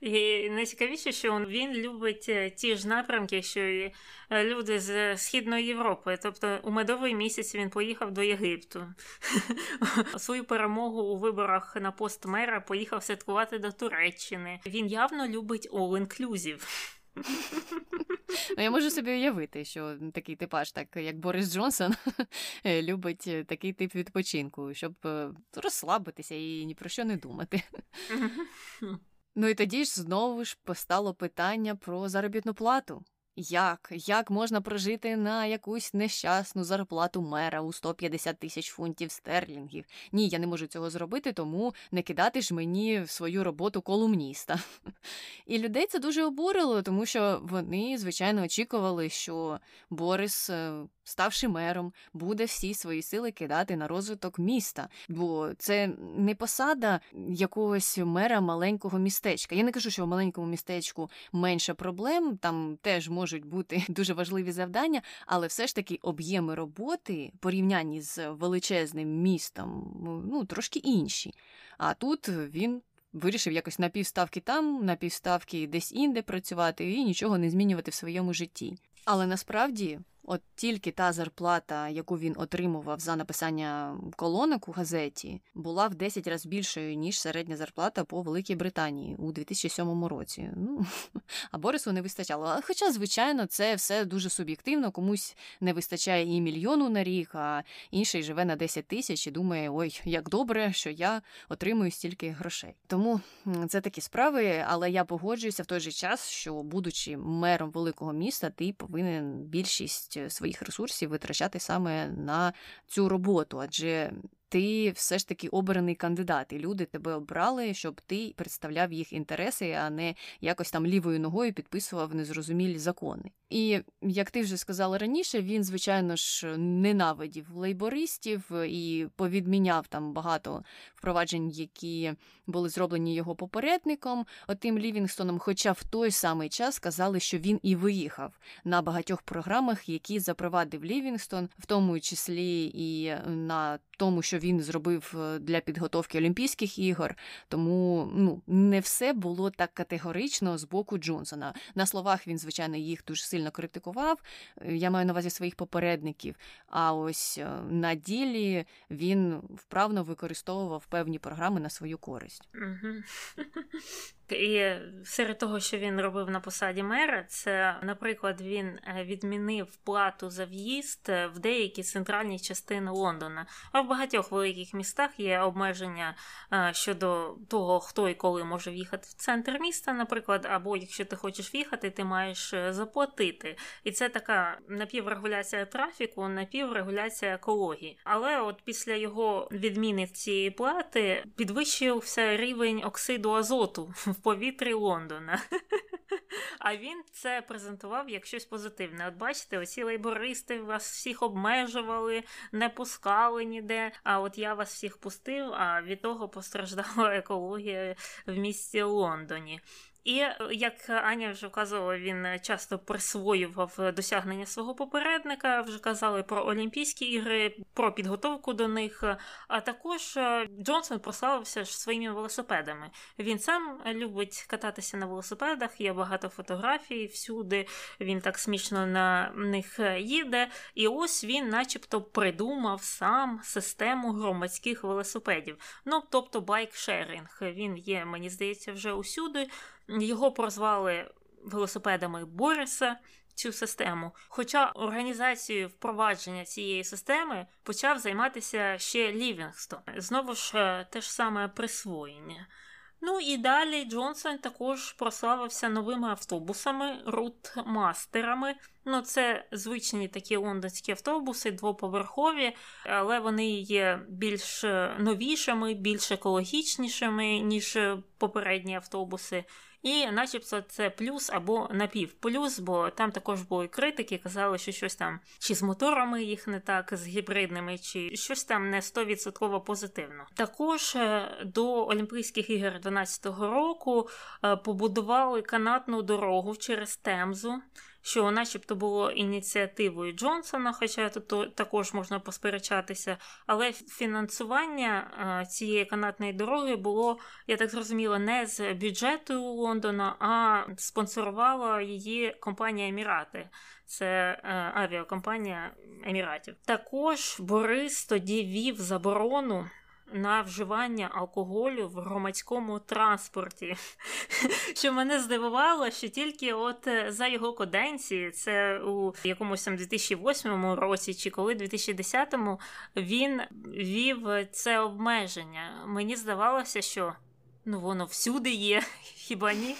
Speaker 1: І найцікавіше, що він любить е, ті ж напрямки, що і е, люди з Східної Європи. Тобто у медовий місяць він поїхав до Єгипту. Свою перемогу у виборах на пост мера поїхав святкувати до Туреччини. Він явно любить all-inclusive.
Speaker 2: Ну, Я можу собі уявити, що такий типаж, так як Борис Джонсон, любить такий тип відпочинку, щоб е, розслабитися і ні про що не думати. Ну і тоді ж знову ж постало питання про заробітну плату. Як Як можна прожити на якусь нещасну зарплату мера у 150 тисяч фунтів стерлінгів? Ні, я не можу цього зробити, тому не кидати ж мені в свою роботу колумніста. І людей це дуже обурило, тому що вони, звичайно, очікували, що Борис е, ставши мером, буде всі свої сили кидати на розвиток міста, бо це не посада якогось мера маленького містечка. Я не кажу, що в маленькому містечку менше проблем, там теж можуть бути дуже важливі завдання, але все ж таки об'єми роботи порівнянні з величезним містом ну трошки інші. А тут він. Вирішив якось на півставки там, на півставки десь інде працювати і нічого не змінювати в своєму житті. Але насправді От тільки та зарплата, яку він отримував за написання колонок у газеті, була в 10 разів більшою ніж середня зарплата по Великій Британії у 2007 році. Ну а Борису не вистачало. Хоча, звичайно, це все дуже суб'єктивно. Комусь не вистачає і мільйону на рік, а інший живе на 10 тисяч і думає, ой, як добре, що я отримую стільки грошей. Тому це такі справи, але я погоджуюся в той же час, що, будучи мером великого міста, ти повинен більшість своїх ресурсів витрачати саме на цю роботу, адже ти все ж таки обраний кандидат, і люди тебе обрали, щоб ти представляв їх інтереси, а не якось там лівою ногою підписував незрозумілі закони. І як ти вже сказала раніше, він, звичайно ж, ненавидів лейбористів і повідміняв там багато впроваджень, які були зроблені його попередником, отим Лівінгстоном. Хоча в той самий час сказали, що він і виїхав на багатьох програмах, які запровадив Лівінгстон, в тому числі і на тому, що він зробив е, для підготовки Олімпійських ігор. Тому ну не все було так категорично з боку Джонсона. На словах він, звичайно, їх дуже сильно критикував. Е, я маю на увазі своїх попередників. А ось е, на ділі він вправно використовував певні програми на свою користь.
Speaker 1: І серед того, що він робив на посаді мера, це, наприклад, він е, відмінив плату за в'їзд в деякі центральні частини Лондона. А в багатьох великих містах є обмеження е, щодо того, хто і коли може в'їхати в центр міста, наприклад, або якщо ти хочеш в'їхати, ти маєш е, заплатити. І це така напіврегуляція трафіку, напіврегуляція екології. Але от після його відміни цієї плати підвищився рівень оксиду азоту повітрі Лондона. А він це презентував як щось позитивне. От бачите, оці лейбористи вас всіх обмежували, не пускали ніде. А от я вас всіх пустив, а від того постраждала екологія в місті Лондоні. І е, як Аня вже вказувала, він часто присвоював досягнення свого попередника. Вже казали про Олімпійські ігри, про підготовку до них. А також е, Джонсон прославився ж своїми велосипедами. Він сам любить кататися на велосипедах. Є багато фотографій всюди. Він так смішно на них їде. І ось він, начебто, придумав сам систему громадських велосипедів. Ну тобто байкшеринг. Він є, мені здається, вже усюди. Його прозвали велосипедами Бориса. Цю систему. Хоча організацією впровадження цієї системи почав займатися ще Лівінгстон. Знову ж е, те ж саме присвоєння. Ну і далі Джонсон також прославився новими автобусами, рутмастерами. Ну, це звичні такі лондонські автобуси, двоповерхові, але вони є більш новішими, більш екологічнішими, ніж попередні автобуси. І, начебто, це плюс або напівплюс, бо там також були критики, казали, що щось там чи з моторами їх не так, з гібридними, чи щось там не 100% позитивно. Також е, до Олімпійських ігор 2012 року е, побудували канатну дорогу через Темзу що, начебто, було ініціативою Джонсона, хоча тут також можна посперечатися, але фінансування е, цієї канатної дороги було, я так зрозуміла, не з бюджету Лондона, а спонсорувала її компанія Емірати. Це е, авіакомпанія Еміратів. Також Борис тоді вів заборону на вживання алкоголю в громадському транспорті. Що мене здивувало, що тільки от е, за його коденції, це у якомусь там 2008 році, чи коли 2010-му він вів це обмеження. Мені здавалося, що ну воно всюди є, хіба ні?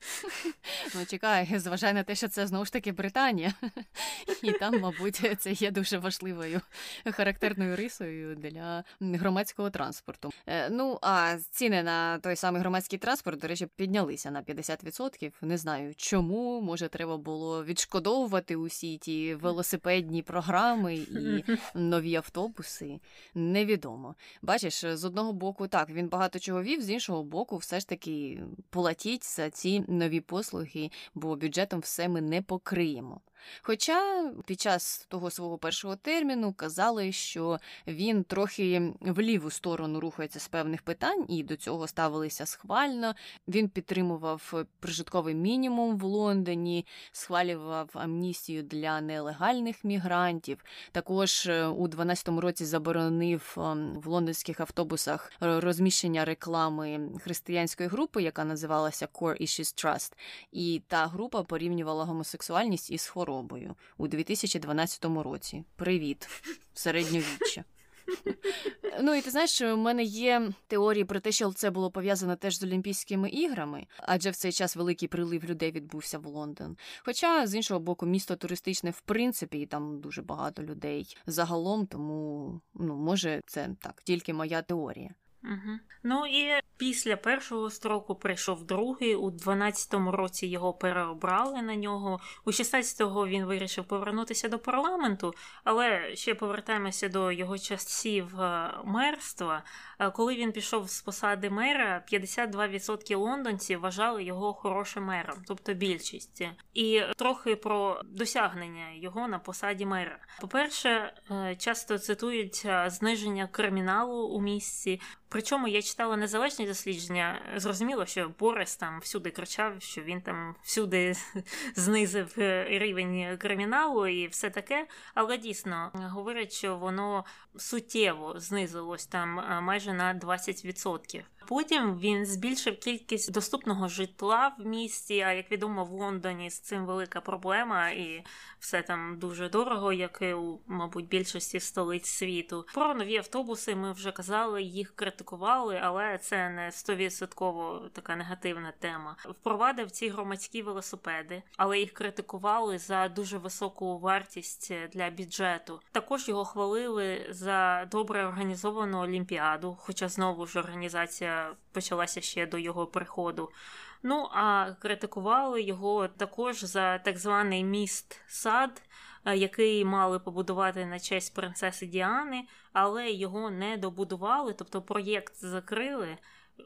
Speaker 2: Ну, чекай, зважай на те, що це знову ж таки Британія, і там, мабуть, це є дуже важливою характерною рисою для громадського транспорту. Е, ну а ціни на той самий громадський транспорт, до речі, піднялися на 50%. Не знаю чому. Може, треба було відшкодовувати усі ті велосипедні програми і нові автобуси. Невідомо. Бачиш, з одного боку, так він багато чого вів, з іншого боку, все ж таки платіть за ці нові послуги, бо бюджетом все ми не покриємо. Хоча під час того свого першого терміну казали, що він трохи в ліву сторону рухається з певних питань і до цього ставилися схвально. Він підтримував прожитковий мінімум в Лондоні, схвалював амністію для нелегальних мігрантів. Також е, у 12-му році заборонив ем, в лондонських автобусах розміщення реклами християнської групи, яка називалася Core Issues Trust. І та група порівнювала гомосексуальність із хворобою хворобою у 2012 році. Привіт, середньовіччя. Ну і ти знаєш, що в мене є теорії про те, що це було пов'язано теж з Олімпійськими іграми, адже в цей час великий прилив людей відбувся в Лондон. Хоча, з іншого боку, місто туристичне, в принципі, і там дуже багато людей загалом, тому ну, може, це так, тільки моя теорія.
Speaker 1: Угу. Ну і після першого строку прийшов другий. У 12-му році його переобрали на нього. У 16-го він вирішив повернутися до парламенту, але ще повертаємося до його часів е, мерства. Е, коли він пішов з посади мера, 52% лондонців вважали його хорошим мером, тобто більшість. І трохи про досягнення його на посаді мера. По-перше, е, часто цитують зниження криміналу у місті. Причому я читала незалежні дослідження. Зрозуміло, що Борис там всюди кричав, що він там всюди знизив е, рівень криміналу і все таке. Але дійсно говорять, що воно суттєво знизилось там е, майже на 20%. Потім він збільшив кількість доступного житла в місті. А як відомо, в Лондоні з цим велика проблема, і все там дуже дорого, як і у, мабуть, більшості столиць світу. Про нові автобуси ми вже казали, їх критикували, але це не стовідсотково така негативна тема. Впровадив ці громадські велосипеди, але їх критикували за дуже високу вартість для бюджету. Також його хвалили за добре організовану олімпіаду, хоча знову ж організація почалася ще до його приходу. Ну а критикували його також за так званий міст сад, е, який мали побудувати на честь принцеси Діани, але його не добудували, тобто проєкт закрили.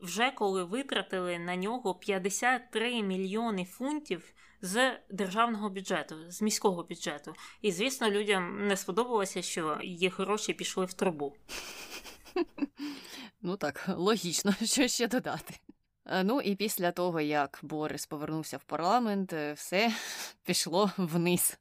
Speaker 1: Вже коли витратили на нього 53 мільйони фунтів з державного бюджету, з міського бюджету. І звісно, людям не сподобалося, що їх гроші пішли в трубу.
Speaker 2: Ну так, логічно, що ще додати. Е, ну і після того, як Борис повернувся в парламент, е, все пішло вниз.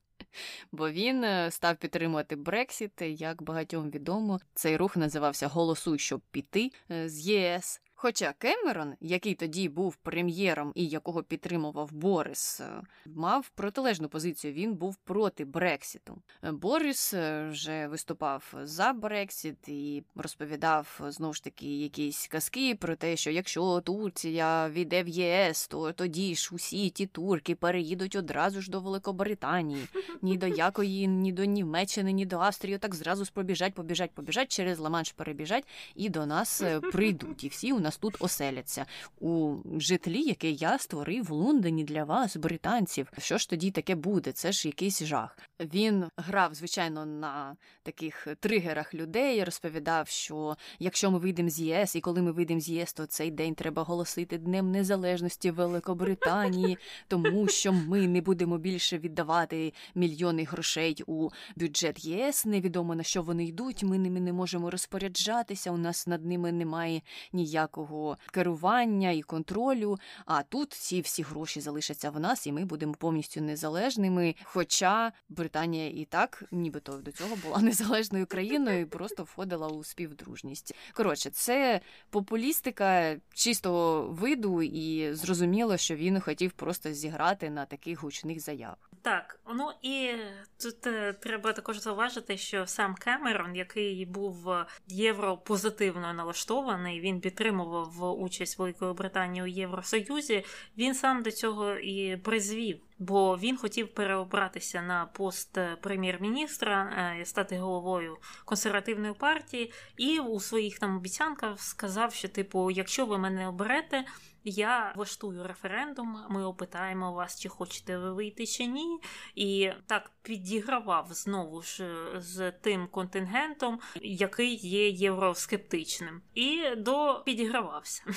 Speaker 2: Бо він е, став підтримувати Брексіт. Як багатьом відомо, цей рух називався Голосуй, щоб піти з ЄС. Хоча Кемерон, який тоді був прем'єром і якого підтримував Борис, е, мав протилежну позицію. Він був проти Брексіту. Е, Борис е, вже виступав за Брексіт і розповідав знову ж таки якісь казки про те, що якщо Турція війде в ЄС, то тоді ж усі ті турки переїдуть одразу ж до Великобританії, ні до якої, ні до Німеччини, ні до Австрії. Так зразу ж побіжать, побіжать, побіжать через Ла-Манш перебіжать і до нас прийдуть. І всі у нас нас тут оселяться у житлі, яке я створив в Лондоні для вас, британців. Що ж тоді таке буде? Це ж якийсь жах. Він грав, звичайно, на таких тригерах людей. Розповідав, що якщо ми вийдемо з ЄС, і коли ми вийдемо з ЄС, то цей день треба голосити Днем Незалежності Великобританії, тому що ми не будемо більше віддавати мільйони грошей у бюджет ЄС. Невідомо на що вони йдуть. Ми ними не можемо розпоряджатися. У нас над ними немає ніякого ніякого керування і контролю. А тут ці всі гроші залишаться в нас, і ми будемо повністю незалежними. Хоча Британія і так, нібито до цього була незалежною країною, і просто входила у співдружність. Коротше, це популістика чистого виду, і зрозуміло, що він хотів просто зіграти на таких гучних заявах.
Speaker 1: Так, ну і тут е, треба також зауважити, що сам Кемерон, який був європозитивно налаштований, він підтримував участь Великої Британії у Євросоюзі. Він сам до цього і призвів. Бо він хотів переобратися на пост прем'єр-міністра, е, стати головою консервативної партії, і у своїх там обіцянках сказав, що типу, якщо ви мене оберете, я влаштую референдум, ми опитаємо вас, чи хочете ви вийти чи ні. І так підігравав знову ж з тим контингентом, який є євроскептичним, і до підігравався.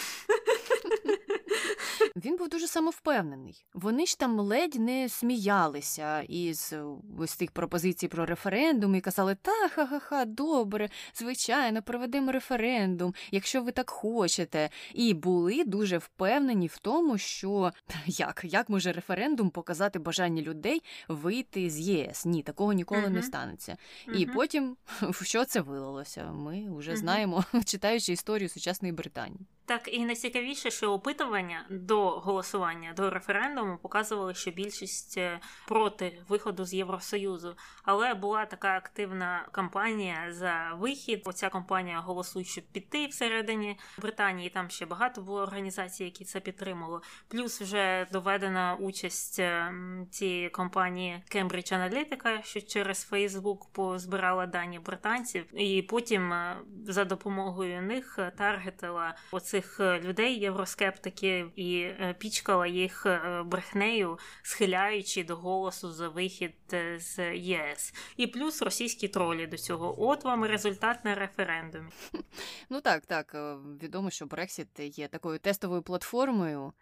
Speaker 2: Він був дуже самовпевнений. Вони ж там ледь не сміялися із ось тих пропозицій про референдум і казали, та ха-ха-ха, добре, звичайно, проведемо референдум, якщо ви так хочете. І були дуже впевнені в тому, що як як може референдум показати бажання людей вийти з ЄС? Ні, такого ніколи uh-huh. не станеться. Uh-huh. І потім в що це вилилося? Ми вже uh-huh. знаємо, читаючи історію сучасної Британії.
Speaker 1: Так і найцікавіше, що опитування до голосування до референдуму показували, що більшість е, проти виходу з Євросоюзу, але була така активна кампанія за вихід. Оця кампанія голосуй, щоб піти всередині Британії. Там ще багато було організацій, які це підтримали. Плюс вже доведена участь е, цієї компанії Cambridge Analytica, що через Фейсбук позбирала дані британців, і потім е, за допомогою них таргетила оцих цих е, людей, євроскептиків, і е, пічкала їх е, брехнею, схиляючи до голосу за вихід з ЄС. І плюс російські тролі до цього. От вам результат на референдумі.
Speaker 2: Ну так, так. Відомо, що Брексіт є такою тестовою платформою.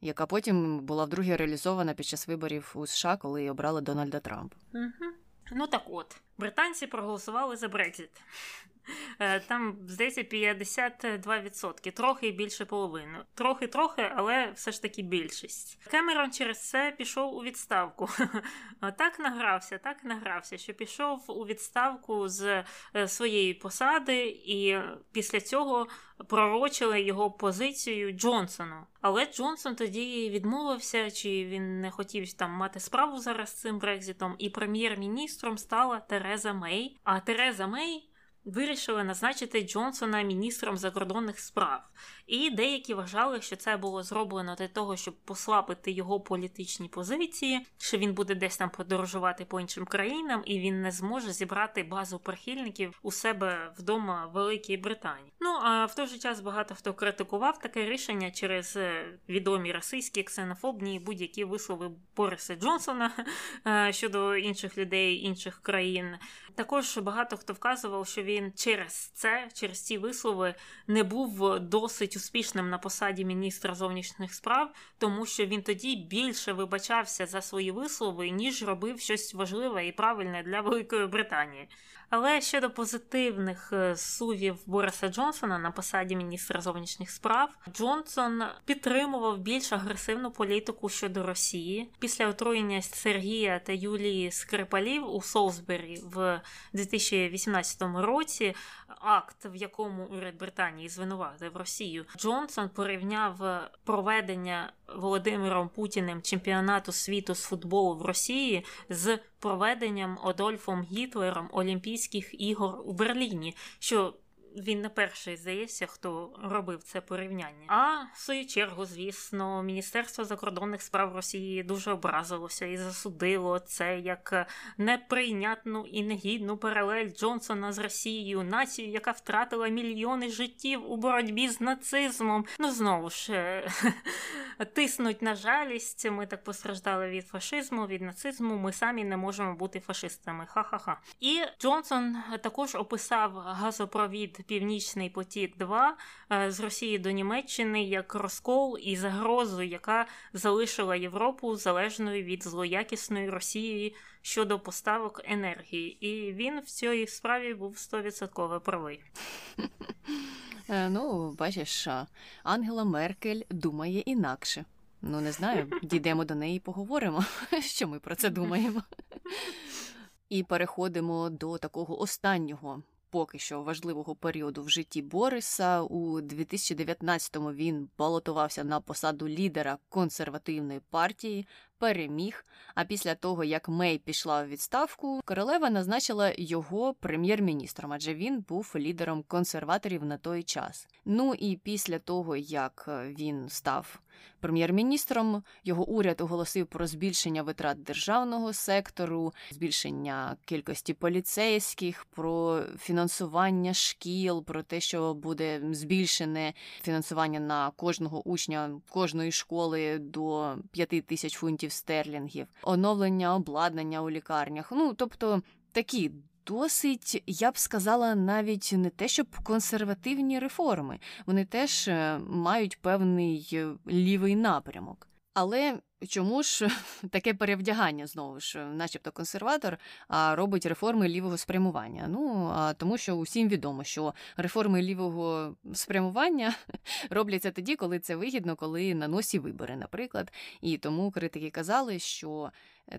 Speaker 2: Яка потім була вдруге реалізована під час виборів у США, коли обрали Дональда Трампа.
Speaker 1: Угу. Ну так от, британці проголосували за Брекзит. Е, там, здається, 52%, трохи більше половини. Трохи-трохи, але все ж таки більшість. Кемерон через це пішов у відставку. Так награвся, так награвся, що пішов у відставку з е, своєї посади, і після цього пророчили його позицію Джонсону. Але Джонсон тоді відмовився, чи він не хотів там мати справу зараз з цим Брекзитом, і прем'єр-міністром стала Тереза Мей. А Тереза Мей вирішили назначити Джонсона міністром закордонних справ. І деякі вважали, що це було зроблено для того, щоб послабити його політичні позиції, що він буде десь там подорожувати по іншим країнам, і він не зможе зібрати базу прихильників у себе вдома в Великій Британії. Ну а в той же час багато хто критикував таке рішення через е, відомі російські ксенофобні будь-які вислови Бориса Джонсона е, щодо інших людей інших країн. Також багато хто вказував, що він через це, через ці вислови, не був досить успішним на посаді міністра зовнішніх справ, тому що він тоді більше вибачався за свої вислови, ніж робив щось важливе і правильне для Великої Британії. Але щодо позитивних е, сувів Бориса Джонсона на посаді міністра зовнішніх справ, Джонсон підтримував більш агресивну політику щодо Росії після отруєння Сергія та Юлії Скрипалів у Солсбері в 2018 році. Акт, в якому уряд Британії звинуватив Росію, Джонсон порівняв проведення Володимиром Путіним чемпіонату світу з футболу в Росії з проведенням Одольфом Гітлером Олімпійських ігор у Берліні, що він не перший здається, хто робив це порівняння. А в свою чергу, звісно, Міністерство закордонних справ Росії дуже образилося і засудило це як неприйнятну і негідну паралель Джонсона з Росією, націю, яка втратила мільйони життів у боротьбі з нацизмом. Ну знову ж тиснуть на жалість. Ми так постраждали від фашизму, від нацизму. Ми самі не можемо бути фашистами. Ха-ха-ха. І Джонсон також описав газопровід. Північний потік 2 е, з Росії до Німеччини як розкол і загрозу, яка залишила Європу залежною від злоякісної Росії щодо поставок енергії. І він в цій справі був 100% правий.
Speaker 2: Е, ну, бачиш, Ангела Меркель думає інакше. Ну, не знаю, дійдемо до неї і поговоримо, що ми про це думаємо. І переходимо до такого останнього поки що важливого періоду в житті Бориса. У 2019-му він балотувався на посаду лідера консервативної партії, переміг. А після того, як Мей пішла у відставку, королева назначила його прем'єр-міністром, адже він був лідером консерваторів на той час. Ну і після того, як він став прем'єр-міністром. Його уряд оголосив про збільшення витрат державного сектору, збільшення кількості поліцейських, про фінансування шкіл, про те, що буде збільшене фінансування на кожного учня кожної школи до 5 тисяч фунтів стерлінгів, оновлення обладнання у лікарнях. Ну тобто такі досить, я б сказала, навіть не те, щоб консервативні реформи. Вони теж е, мають певний е, лівий напрямок. Але чому ж таке перевдягання знову ж, начебто консерватор, а робить реформи лівого спрямування? Ну а тому, що усім відомо, що реформи лівого спрямування робляться тоді, коли це вигідно, коли на носі вибори, наприклад. І тому критики казали, що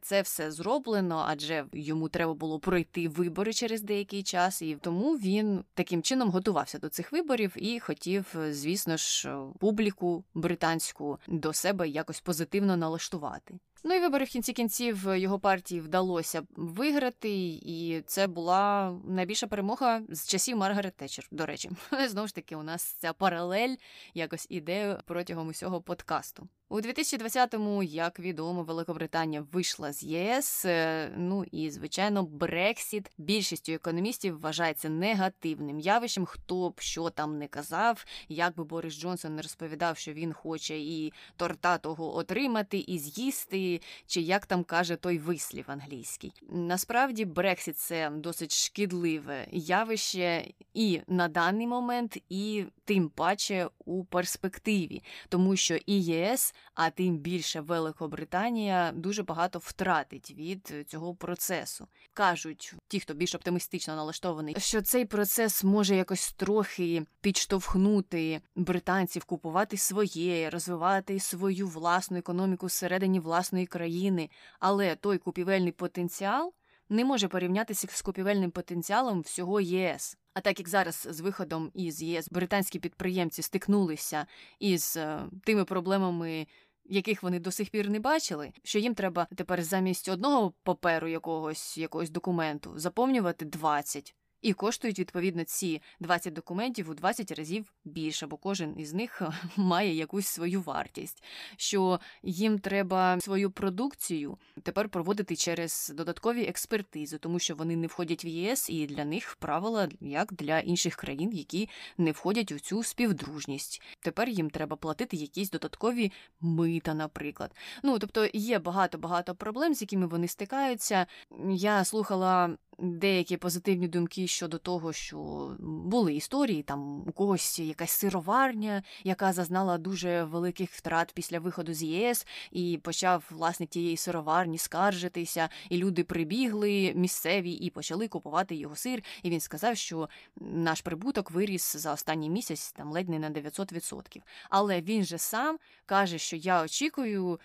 Speaker 2: це все зроблено, адже йому треба було пройти вибори через деякий час, і тому він таким чином готувався до цих виборів і хотів, звісно ж, публіку британську до себе якось позитивно налаштувати налаштувати. Ну і вибори в кінці кінців його партії вдалося виграти, і це була найбільша перемога з часів Маргарет Тетчер, До речі, знову ж таки, у нас ця паралель якось іде протягом усього подкасту. У 2020-му, як відомо, Великобританія вийшла з ЄС. Е, ну і звичайно, Брексіт більшістю економістів вважається негативним явищем. Хто б що там не казав, як би Борис Джонсон не розповідав, що він хоче і торта того отримати, і з'їсти, чи як там каже той вислів англійський. Насправді, Брексіт це досить шкідливе явище і на даний момент, і тим паче у перспективі, тому що і ЄС а тим більше Великобританія дуже багато втратить від цього процесу. Кажуть ті, хто більш оптимістично налаштований, що цей процес може якось трохи підштовхнути британців купувати своє, розвивати свою власну економіку всередині власної країни, але той купівельний потенціал. Не може порівнятися з купівельним потенціалом всього ЄС. А так як зараз з виходом із ЄС британські підприємці стикнулися із е, тими проблемами, яких вони до сих пір не бачили, що їм треба тепер замість одного паперу якогось якогось документу заповнювати 20. І коштують відповідно ці 20 документів у 20 разів більше, бо кожен із них має якусь свою вартість. Що їм треба свою продукцію тепер проводити через додаткові експертизи, тому що вони не входять в ЄС, і для них правила як для інших країн, які не входять у цю співдружність. Тепер їм треба платити якісь додаткові мита, наприклад. Ну тобто є багато багато проблем, з якими вони стикаються. Я слухала деякі позитивні думки щодо того, що були історії, там у когось якась сироварня, яка зазнала дуже великих втрат після виходу з ЄС, і почав власник тієї сироварні скаржитися, і люди прибігли місцеві і почали купувати його сир. І він сказав, що наш прибуток виріс за останній місяць там ледь не на 900%. Але він же сам каже, що я очікую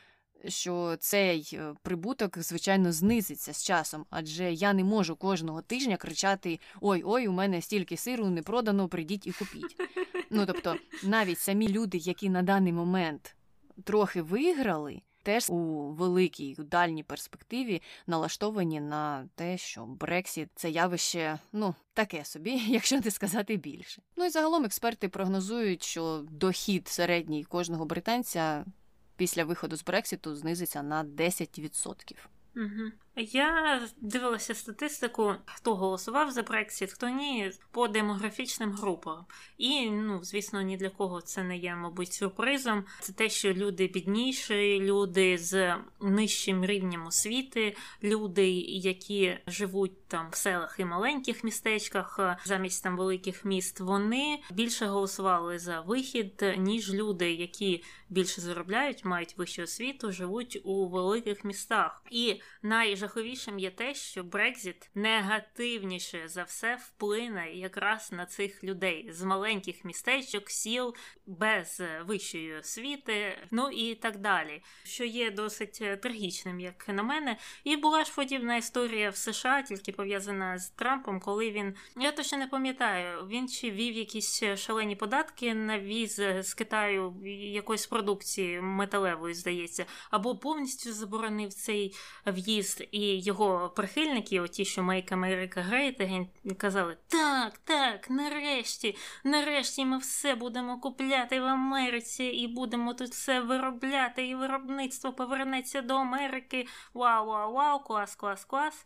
Speaker 2: що цей е, прибуток, звичайно, знизиться з часом, адже я не можу кожного тижня кричати Ой, ой, у мене стільки сиру не продано, прийдіть і купіть. Ну тобто, навіть самі люди, які на даний момент трохи виграли, теж у великій у дальній перспективі налаштовані на те, що Брексіт це явище, ну таке собі, якщо не сказати більше. Ну і загалом експерти прогнозують, що дохід середній кожного британця після виходу з Брекситу знизиться на 10%.
Speaker 1: Угу. Я дивилася статистику, хто голосував за Брексіт, хто ні, по демографічним групам. І, ну, звісно, ні для кого це не є, мабуть, сюрпризом. Це те, що люди бідніші, люди з нижчим рівнем освіти, люди, які живуть там в селах і маленьких містечках, замість там великих міст, вони більше голосували за вихід, ніж люди, які більше заробляють, мають вищу освіту, живуть у великих містах. І найжахливіше найжахливішим є те, що Брекзіт негативніше за все вплине якраз на цих людей з маленьких містечок, сіл без вищої освіти, ну і так далі, що є досить трагічним, як на мене. І була ж подібна історія в США, тільки пов'язана з Трампом, коли він я точно не пам'ятаю, він чи вів якісь шалені податки на віз з Китаю якоїсь продукції металевої, здається, або повністю заборонив цей в'їзд і його прихильники, оті, що Make America Great казали: так, так, нарешті, нарешті ми все будемо купляти в Америці і будемо тут все виробляти, і виробництво повернеться до Америки. Вау, вау, вау, клас, клас, клас.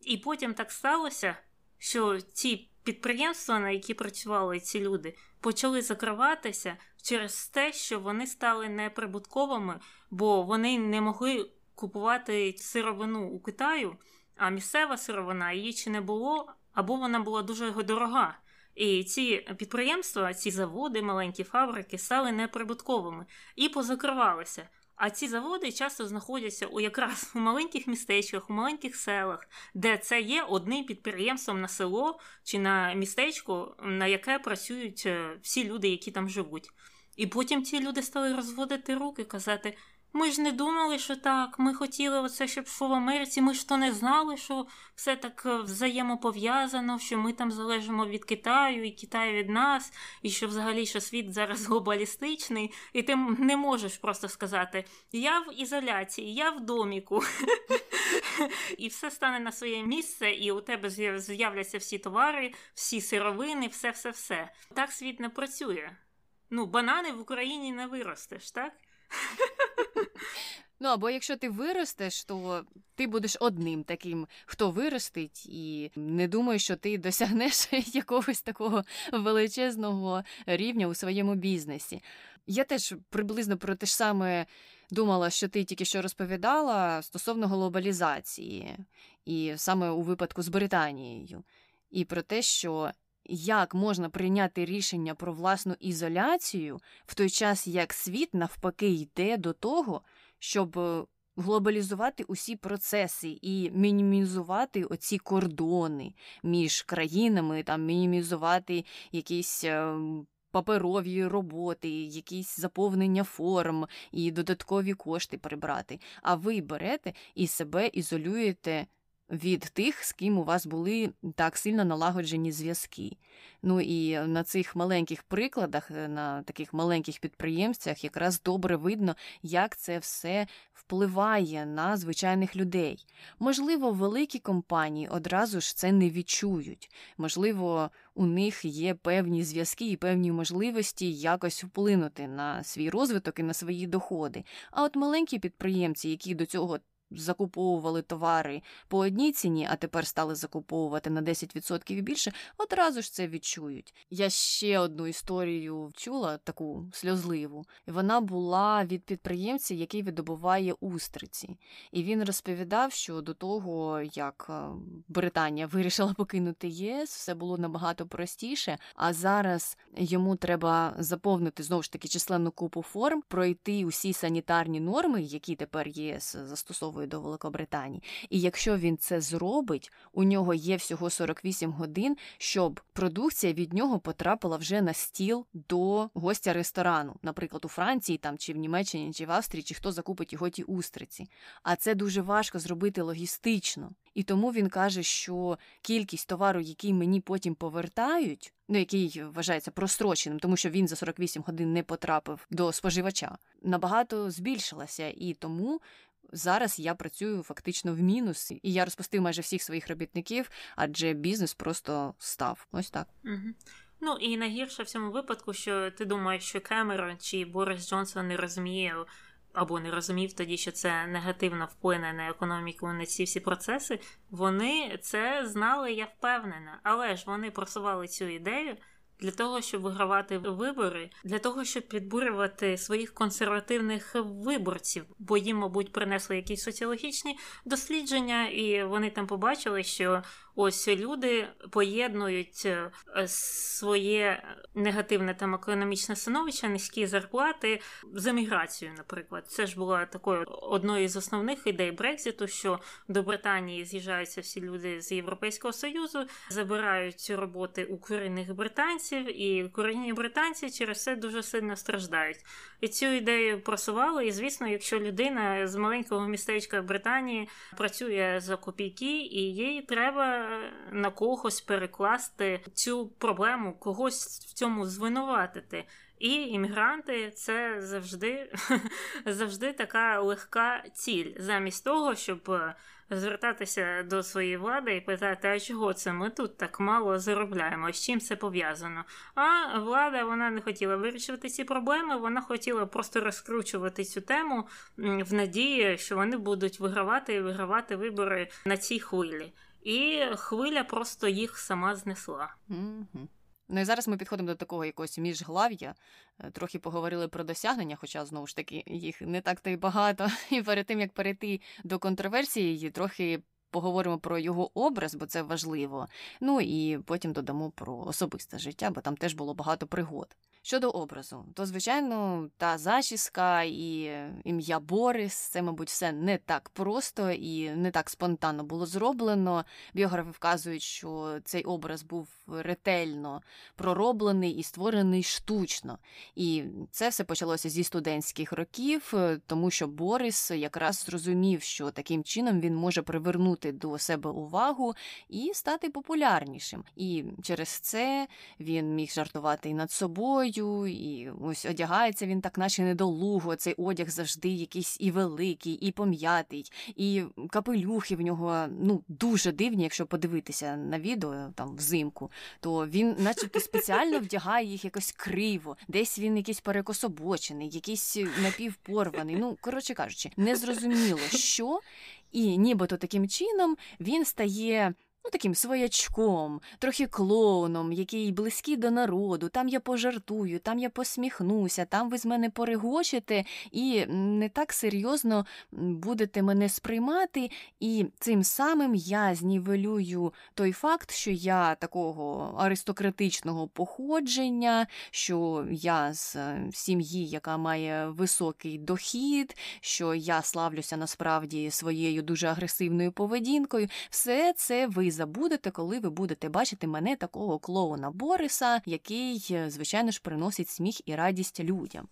Speaker 1: І потім так сталося, що ці підприємства, на які працювали ці люди, почали закриватися через те, що вони стали неприбутковими, бо вони не могли купувати сировину у Китаю, а місцева сировина її чи не було, або вона була дуже дорога. І ці підприємства, ці заводи, маленькі фабрики стали неприбутковими і позакривалися. А ці заводи часто знаходяться у якраз у маленьких містечках, у маленьких селах, де це є одним підприємством на село чи на містечко, на яке працюють е, всі люди, які там живуть. І потім ці люди стали розводити руки, казати: ми ж не думали, що так. Ми хотіли оце, щоб в Америці. Ми ж то не знали, що все так е, взаємопов'язано, що ми там залежимо від Китаю і Китай від нас, і що взагалі що світ зараз глобалістичний, і ти не можеш просто сказати: Я в ізоляції, я в доміку. І все стане на своє місце, і у тебе з'являться всі товари, всі сировини, все-все-все. Так світ не працює. Ну, банани в Україні не виростеш, так?
Speaker 2: Ну, або якщо ти виростеш, то ти будеш одним таким, хто виростить, і не думаю, що ти досягнеш якогось такого величезного рівня у своєму бізнесі. Я теж приблизно про те ж саме думала, що ти тільки що розповідала стосовно глобалізації, і саме у випадку з Британією, і про те, що як можна прийняти рішення про власну ізоляцію в той час, як світ навпаки йде до того, щоб е, глобалізувати усі процеси і мінімізувати оці кордони між країнами, там мінімізувати якісь. Е, паперові роботи, якісь заповнення форм і додаткові кошти прибрати. А ви берете і себе ізолюєте від тих, з ким у вас були так сильно налагоджені зв'язки. Ну і на цих маленьких прикладах, е, на таких маленьких підприємцях, якраз добре видно, як це все впливає на звичайних людей. Можливо, великі компанії одразу ж це не відчують. Можливо, у них є певні зв'язки і певні можливості якось вплинути на свій розвиток і на свої доходи. А от маленькі підприємці, які до цього закуповували товари по одній ціні, а тепер стали закуповувати на 10% більше, одразу ж це відчують. Я ще одну історію чула, таку сльозливу. Вона була від підприємця, який видобуває устриці. І він розповідав, що до того, як е, Британія вирішила покинути ЄС, все було набагато простіше. А зараз йому треба заповнити знову ж таки численну купу форм, пройти усі санітарні норми, які тепер ЄС застосовує до Великобританії. І якщо він це зробить, у нього є всього 48 годин, щоб продукція від нього потрапила вже на стіл до гостя ресторану, наприклад, у Франції там чи в Німеччині, чи в Австрії, чи хто закупить його ті устриці. А це дуже важко зробити логістично. І тому він каже, що кількість товару, який мені потім повертають, ну який вважається простроченим, тому що він за 48 годин не потрапив до споживача, набагато збільшилася. І тому Зараз я працюю фактично в мінус, і я розпустив майже всіх своїх робітників, адже бізнес просто став. Ось так.
Speaker 1: Угу. Ну і найгірше в цьому випадку, що ти думаєш, що Кемерон чи Борис Джонсон не розуміє або не розумів тоді, що це негативно вплине на економіку на ці всі процеси. Вони це знали, я впевнена, але ж вони просували цю ідею для того, щоб вигравати вибори, для того, щоб підбурювати своїх консервативних виборців, бо їм, мабуть, принесли якісь соціологічні дослідження, і вони там побачили, що ось люди поєднують е, своє негативне там економічне становище, низькі зарплати з еміграцією, наприклад. Це ж була такою одною з основних ідей Брекзиту, що до Британії з'їжджаються всі люди з Європейського Союзу, забирають роботи у корінних британців, і корінні британці через це дуже сильно страждають. І цю ідею просували. І звісно, якщо людина з маленького містечка Британії працює за копійки, і їй треба на когось перекласти цю проблему, когось в цьому звинуватити. І іммігранти це завжди завжди така легка ціль, замість того, щоб е, звертатися до своєї влади і питати, а чого це ми тут так мало заробляємо, з чим це пов'язано. А влада вона не хотіла вирішувати ці проблеми, вона хотіла просто розкручувати цю тему в надії, що вони будуть вигравати і вигравати вибори на цій хвилі і хвиля просто їх сама знесла.
Speaker 2: Угу. Ну і зараз ми підходимо до такого якогось міжглав'я. Е, трохи поговорили про досягнення, хоча знову ж таки їх не так то й багато. І перед тим як перейти до контроверсії, трохи поговоримо про його образ, бо це важливо. Ну і потім додамо про особисте життя, бо там теж було багато пригод. Щодо образу, то, звичайно, та зачіска і ім'я Борис, це, мабуть, все не так просто і не так спонтанно було зроблено. Біографи вказують, що цей образ був ретельно пророблений і створений штучно. І це все почалося зі студентських років, тому що Борис якраз зрозумів, що таким чином він може привернути до себе увагу і стати популярнішим. І через це він міг жартувати і над собою собою, і ось одягається він так, наче недолуго. Цей одяг завжди якийсь і великий, і пом'ятий, і капелюхи в нього ну дуже дивні, якщо подивитися на відео там взимку, то він, начебто, спеціально вдягає їх якось криво, десь він якийсь перекособочений, якийсь напівпорваний. Ну, коротше кажучи, незрозуміло що. І нібито таким чином він стає ну таким своячком, трохи клоуном, який близький до народу, там я пожартую, там я посміхнуся, там ви з мене порегочете і не так серйозно будете мене сприймати, і цим самим я знівелюю той факт, що я такого аристократичного походження, що я з е, сім'ї, яка має високий дохід, що я славлюся насправді своєю дуже агресивною поведінкою, все це ви забудете, коли ви будете бачити мене такого клоуна Бориса, який, е, звичайно ж, приносить сміх і радість людям.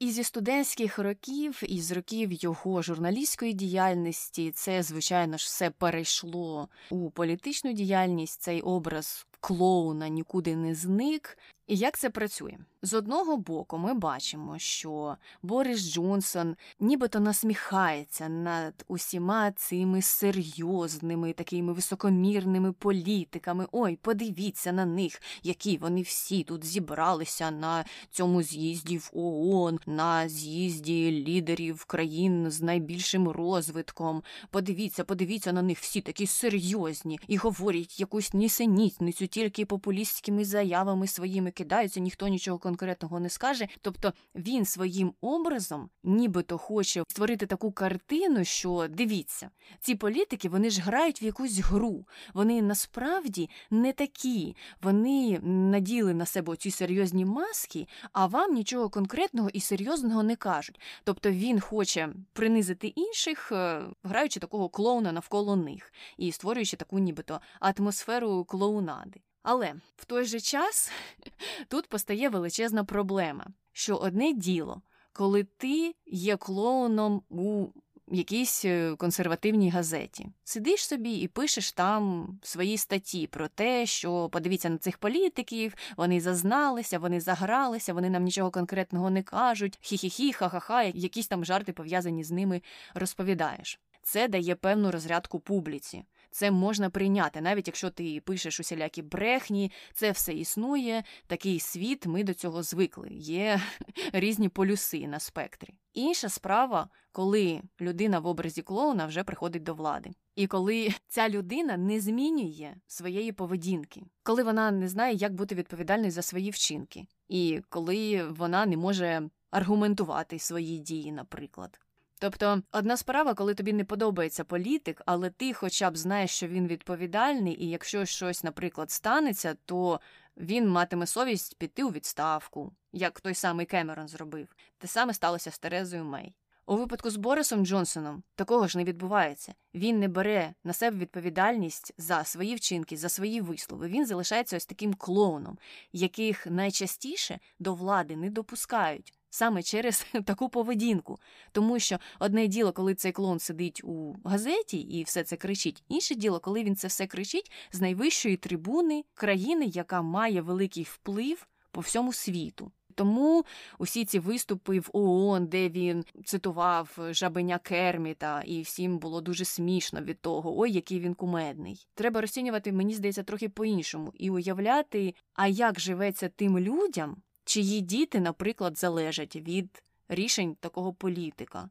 Speaker 2: І зі студентських років, і з років його журналістської діяльності, це, звичайно ж, все перейшло у політичну діяльність. Цей образ клоуна нікуди не зник. І як це працює? З одного боку, ми бачимо, що Борис Джонсон нібито насміхається над усіма цими серйозними, такими високомірними політиками. Ой, подивіться на них, які вони всі тут зібралися на цьому з'їзді в ООН, на з'їзді лідерів країн з найбільшим розвитком. Подивіться, подивіться на них всі такі серйозні і говорять якусь нісенітницю тільки популістськими заявами своїми кидаються, ніхто нічого конкретного не скаже. Тобто він своїм образом нібито хоче створити таку картину, що дивіться, ці політики вони ж грають в якусь гру. Вони насправді не такі. Вони наділи на себе ці серйозні маски, а вам нічого конкретного і серйозного не кажуть. Тобто він хоче принизити інших, е, граючи такого клоуна навколо них і створюючи таку нібито атмосферу клоунади. Але в той же час тут постає величезна проблема, що одне діло, коли ти є клоуном у якійсь е, консервативній газеті, сидиш собі і пишеш там свої статті про те, що подивіться на цих політиків, вони зазналися, вони загралися, вони нам нічого конкретного не кажуть, хі-хі-хі, ха-ха-ха, якісь там жарти пов'язані з ними розповідаєш. Це дає певну розрядку публіці це можна прийняти, навіть якщо ти пишеш усілякі брехні, це все існує, такий світ, ми до цього звикли. Є різні полюси на спектрі. Інша справа, коли людина в образі клоуна вже приходить до влади, і коли ця людина не змінює своєї поведінки, коли вона не знає, як бути відповідальною за свої вчинки, і коли вона не може аргументувати свої дії, наприклад. Тобто, одна справа, коли тобі не подобається політик, але ти хоча б знаєш, що він відповідальний, і якщо щось, наприклад, станеться, то він матиме совість піти у відставку, як той самий Кемерон зробив. Те саме сталося з Терезою Мей. У випадку з Борисом Джонсоном такого ж не відбувається. Він не бере на себе відповідальність за свої вчинки, за свої вислови. Він залишається ось таким клоуном, яких найчастіше до влади не допускають саме через таку поведінку. Тому що одне діло, коли цей клоун сидить у газеті і все це кричить, інше діло, коли він це все кричить з найвищої трибуни країни, яка має великий вплив по всьому світу. Тому усі ці виступи в ООН, де він цитував жабеня Керміта, і всім було дуже смішно від того, ой, який він кумедний. Треба розцінювати, мені здається, трохи по-іншому і уявляти, а як живеться тим людям, чиї діти, наприклад, залежать від рішень такого політика,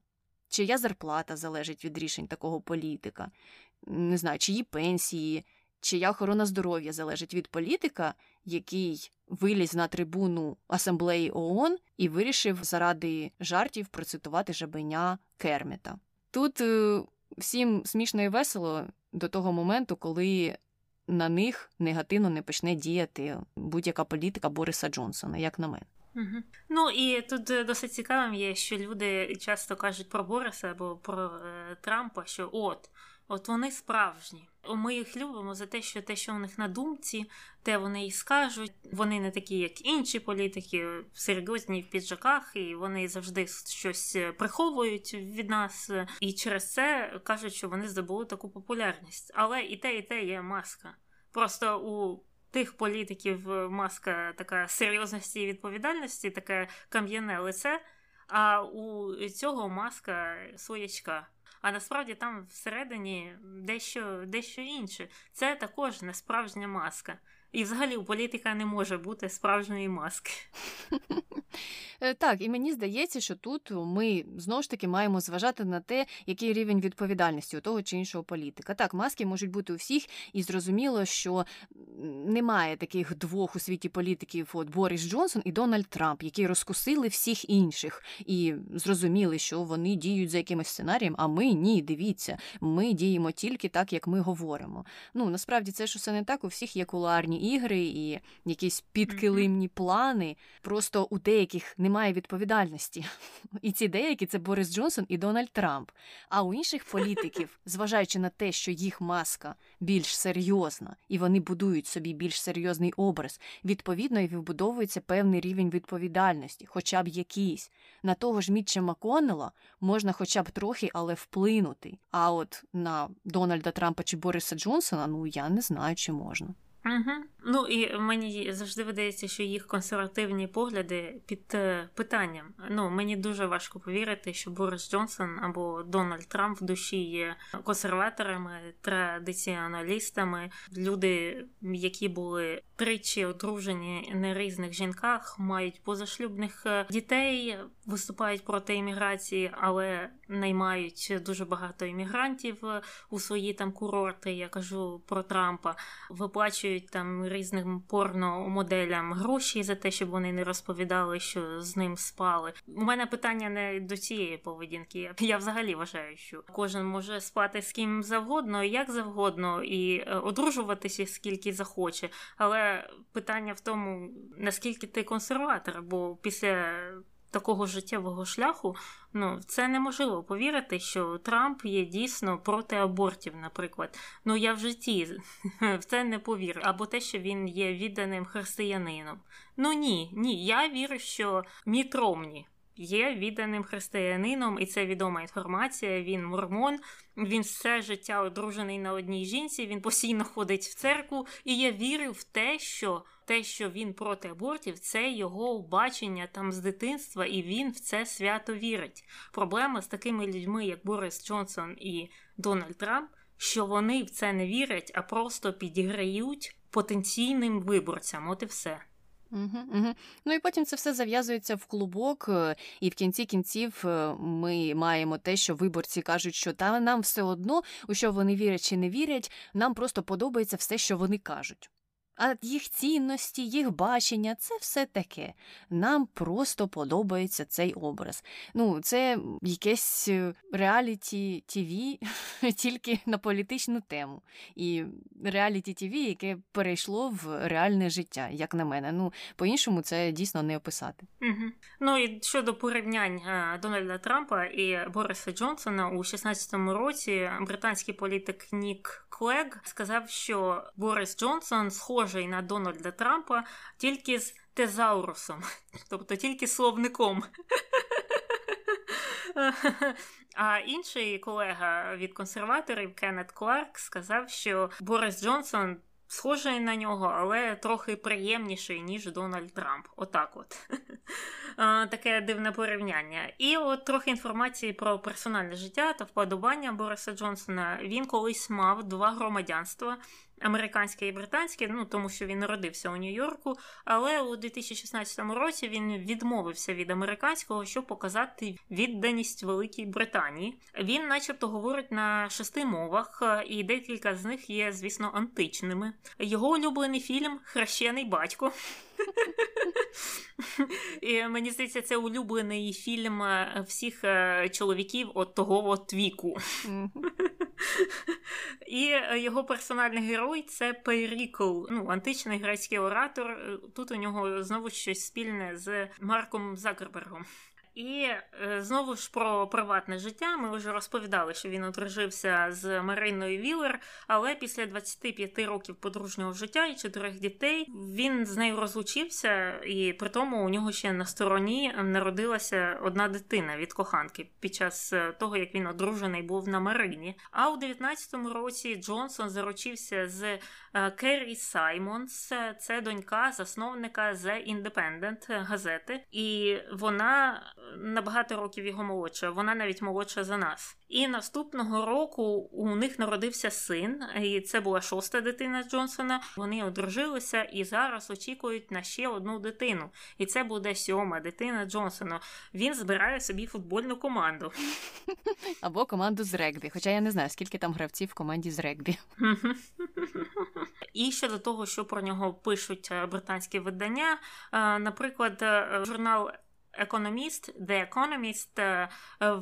Speaker 2: чия зарплата залежить від рішень такого політика, не знаю, чиї пенсії, чия охорона здоров'я залежить від політика, який виліз на трибуну асамблеї ООН і вирішив заради жартів процитувати жабеня Керміта. Тут е, всім смішно і весело до того моменту, коли на них негативно не почне діяти будь-яка політика Бориса Джонсона, як на мене.
Speaker 1: Угу. Ну і тут е, досить цікавим є, що люди часто кажуть про Бориса або про е, Трампа, що от От вони справжні. Ми їх любимо за те, що те, що у них на думці, те вони і скажуть. Вони не такі, як інші політики, серйозні в піджаках, і вони завжди щось приховують від нас. І через це кажуть, що вони здобули таку популярність. Але і те, і те є маска. Просто у тих політиків маска така серйозності і відповідальності, таке кам'яне лице. А у цього маска своячка а насправді там всередині дещо дещо інше. Це також не справжня маска. І взагалі у політика не може бути справжньої маски.
Speaker 2: Е, так, і мені здається, що тут ми знову ж таки маємо зважати на те, який рівень відповідальності у того чи іншого політика. Так, маски можуть бути у всіх, і зрозуміло, що немає таких двох у світі політиків, от Борис Джонсон і Дональд Трамп, які розкусили всіх інших і зрозуміли, що вони діють за якимось сценарієм. А ми ні, дивіться, ми діємо тільки так, як ми говоримо. Ну насправді це ж усе не так. У всіх є кулуарні ігри і якісь підкилимні плани. Просто у деяких немає відповідальності. І ці деякі це Борис Джонсон і Дональд Трамп. А у інших політиків, зважаючи на те, що їх маска більш серйозна, і вони будують собі більш серйозний образ, відповідно і вибудовується певний рівень відповідальності, хоча б якийсь. На того ж Мітча Маконнелла можна хоча б трохи, але вплинути. А от на Дональда Трампа чи Бориса Джонсона, ну я не знаю, чи можна.
Speaker 1: Угу. Ну і мені завжди видається, що їх консервативні погляди під е, питанням. Ну мені дуже важко повірити, що Борис Джонсон або Дональд Трамп в душі є консерваторами, традиціоналістами, люди, які були тричі одружені на різних жінках, мають позашлюбних е, дітей, виступають проти імміграції, але наймають дуже багато іммігрантів е, у свої там курорти. Я кажу про Трампа, виплачують там різним порномоделям гроші за те, щоб вони не розповідали, що з ним спали. У мене питання не до цієї поведінки. Я взагалі вважаю, що кожен може спати з ким завгодно, як завгодно, і е, одружуватися скільки захоче. Але питання в тому, наскільки ти консерватор, бо після такого життєвого шляху, ну це неможливо повірити, що Трамп є дійсно проти абортів, наприклад. Ну я в житті в це не повірю. Або те, що він є відданим християнином. Ну ні, ні. Я вірю, що Міт Ромні є відданим християнином, і це відома інформація. Він мормон, він все життя одружений на одній жінці, він постійно ходить в церкву, і я вірю в те, що те, що він проти абортів, це його бачення там з дитинства, і він в це свято вірить. Проблема з такими людьми, як Борис Джонсон і Дональд Трамп, що вони в це не вірять, а просто підіграють потенційним виборцям. От і все.
Speaker 2: Угу, угу. Ну і потім це все зав'язується в клубок, е, і в кінці кінців е, ми маємо те, що виборці кажуть, що та нам все одно, у що вони вірять чи не вірять, нам просто подобається все, що вони кажуть. А їх цінності, їх бачення це все таке. Нам просто подобається цей образ. Ну, це якесь реаліті ТВ тільки на політичну тему. І реаліті ТВ, яке перейшло в реальне життя, як на мене. Ну, по-іншому це дійсно не описати.
Speaker 1: Угу. Ну і щодо порівнянь е, Дональда Трампа і Бориса Джонсона у 16-му році британський політик Нік Клег сказав, що Борис Джонсон схожий на Дональда Трампа тільки з тезаурусом, тобто тільки словником. А інший колега від консерваторів Кеннет Кларк сказав, що Борис Джонсон схожий на нього, але трохи приємніший, ніж Дональд Трамп. Отак от. Таке дивне порівняння. І от трохи інформації про персональне життя та вподобання Бориса Джонсона. Він колись мав два громадянства американське і британське, ну тому що він народився у Нью-Йорку. Але у 2016 році він відмовився від американського, щоб показати відданість Великій Британії. Він, начебто, говорить на шести мовах, і декілька з них є, звісно, античними. Його улюблений фільм Хрещений батько. І Мені здається, це улюблений фільм е, всіх е, чоловіків от того от віку. І е, його персональний герой це Пейрікл, ну, античний грецький оратор. Тут у нього знову щось спільне з Марком Закербергом. І е, знову ж про приватне життя. Ми вже розповідали, що він одружився з Мариною Вілер, але після 25 років подружнього життя і чотирьох дітей він з нею розлучився, і при тому у нього ще на стороні народилася одна дитина від коханки під час е, того, як він одружений був на Марині. А у 19-му році Джонсон заручився з е, Керрі Саймонс, це донька засновника The Independent газети, і вона на багато років його молодша. Вона навіть молодша за нас. І наступного року у них народився син, і це була шоста дитина Джонсона. Вони одружилися і зараз очікують на ще одну дитину. І це буде сьома дитина Джонсона. Він збирає собі футбольну команду
Speaker 2: або команду з регбі. Хоча я не знаю, скільки там гравців в команді з регбі.
Speaker 1: І щодо того, що про нього пишуть е, британські видання, е, наприклад, е, журнал економіст The Economist е,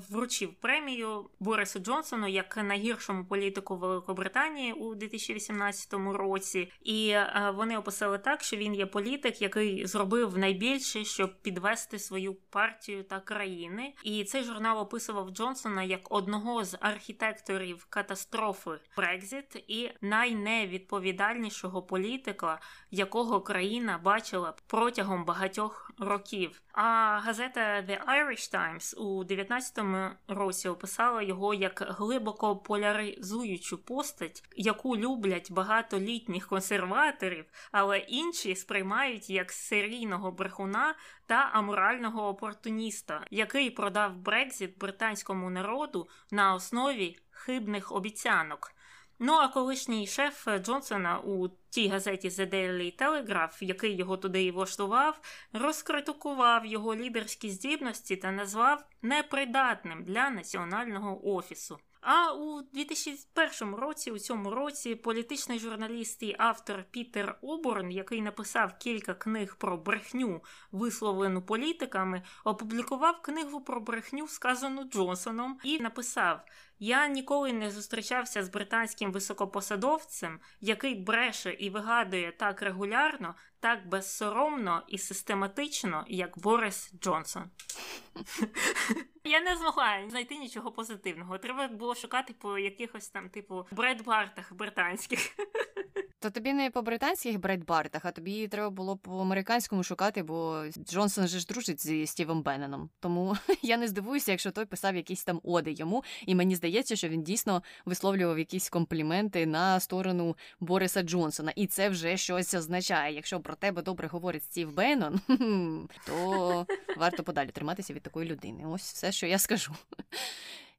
Speaker 1: вручив премію Борису Джонсону як найгіршому політику Великобританії у 2018 році, і е, вони описали так, що він є політик, який зробив найбільше, щоб підвести свою партію та країни. І цей журнал описував Джонсона як одного з архітекторів катастрофи Брекзит і найневідповідальнішого політика, якого країна бачила протягом багатьох років. А газета The Irish Times у 19-му році описала його як глибоко поляризуючу постать, яку люблять багатолітніх консерваторів, але інші сприймають як серійного брехуна та аморального опортуніста, який продав Брекзит британському народу на основі хибних обіцянок. Ну а колишній шеф Джонсона у тій газеті The Daily Telegraph, який його туди і влаштував, розкритикував його лідерські здібності та назвав непридатним для національного офісу. А у 2001 році, у цьому році, політичний журналіст і автор Пітер Оборн, який написав кілька книг про брехню, висловлену політиками, опублікував книгу про брехню, сказану Джонсоном, і написав: Я ніколи не зустрічався з британським високопосадовцем, який бреше і вигадує так регулярно, так безсоромно і систематично, як Борис Джонсон. Я не змогла знайти нічого позитивного. Треба було шукати по якихось там, типу, бредбартах британських.
Speaker 2: То тобі не по британських бредбартах, а тобі треба було по американському шукати, бо Джонсон же ж дружить зі Стівом Бенноном. Тому я не здивуюся, якщо той писав якісь там оди йому, і мені здається, що він дійсно висловлював якісь компліменти на сторону Бориса Джонсона. І це вже щось означає. Якщо про тебе добре говорить Стів Беннон, то варто подалі триматися від такої людини. Ось все, що я скажу.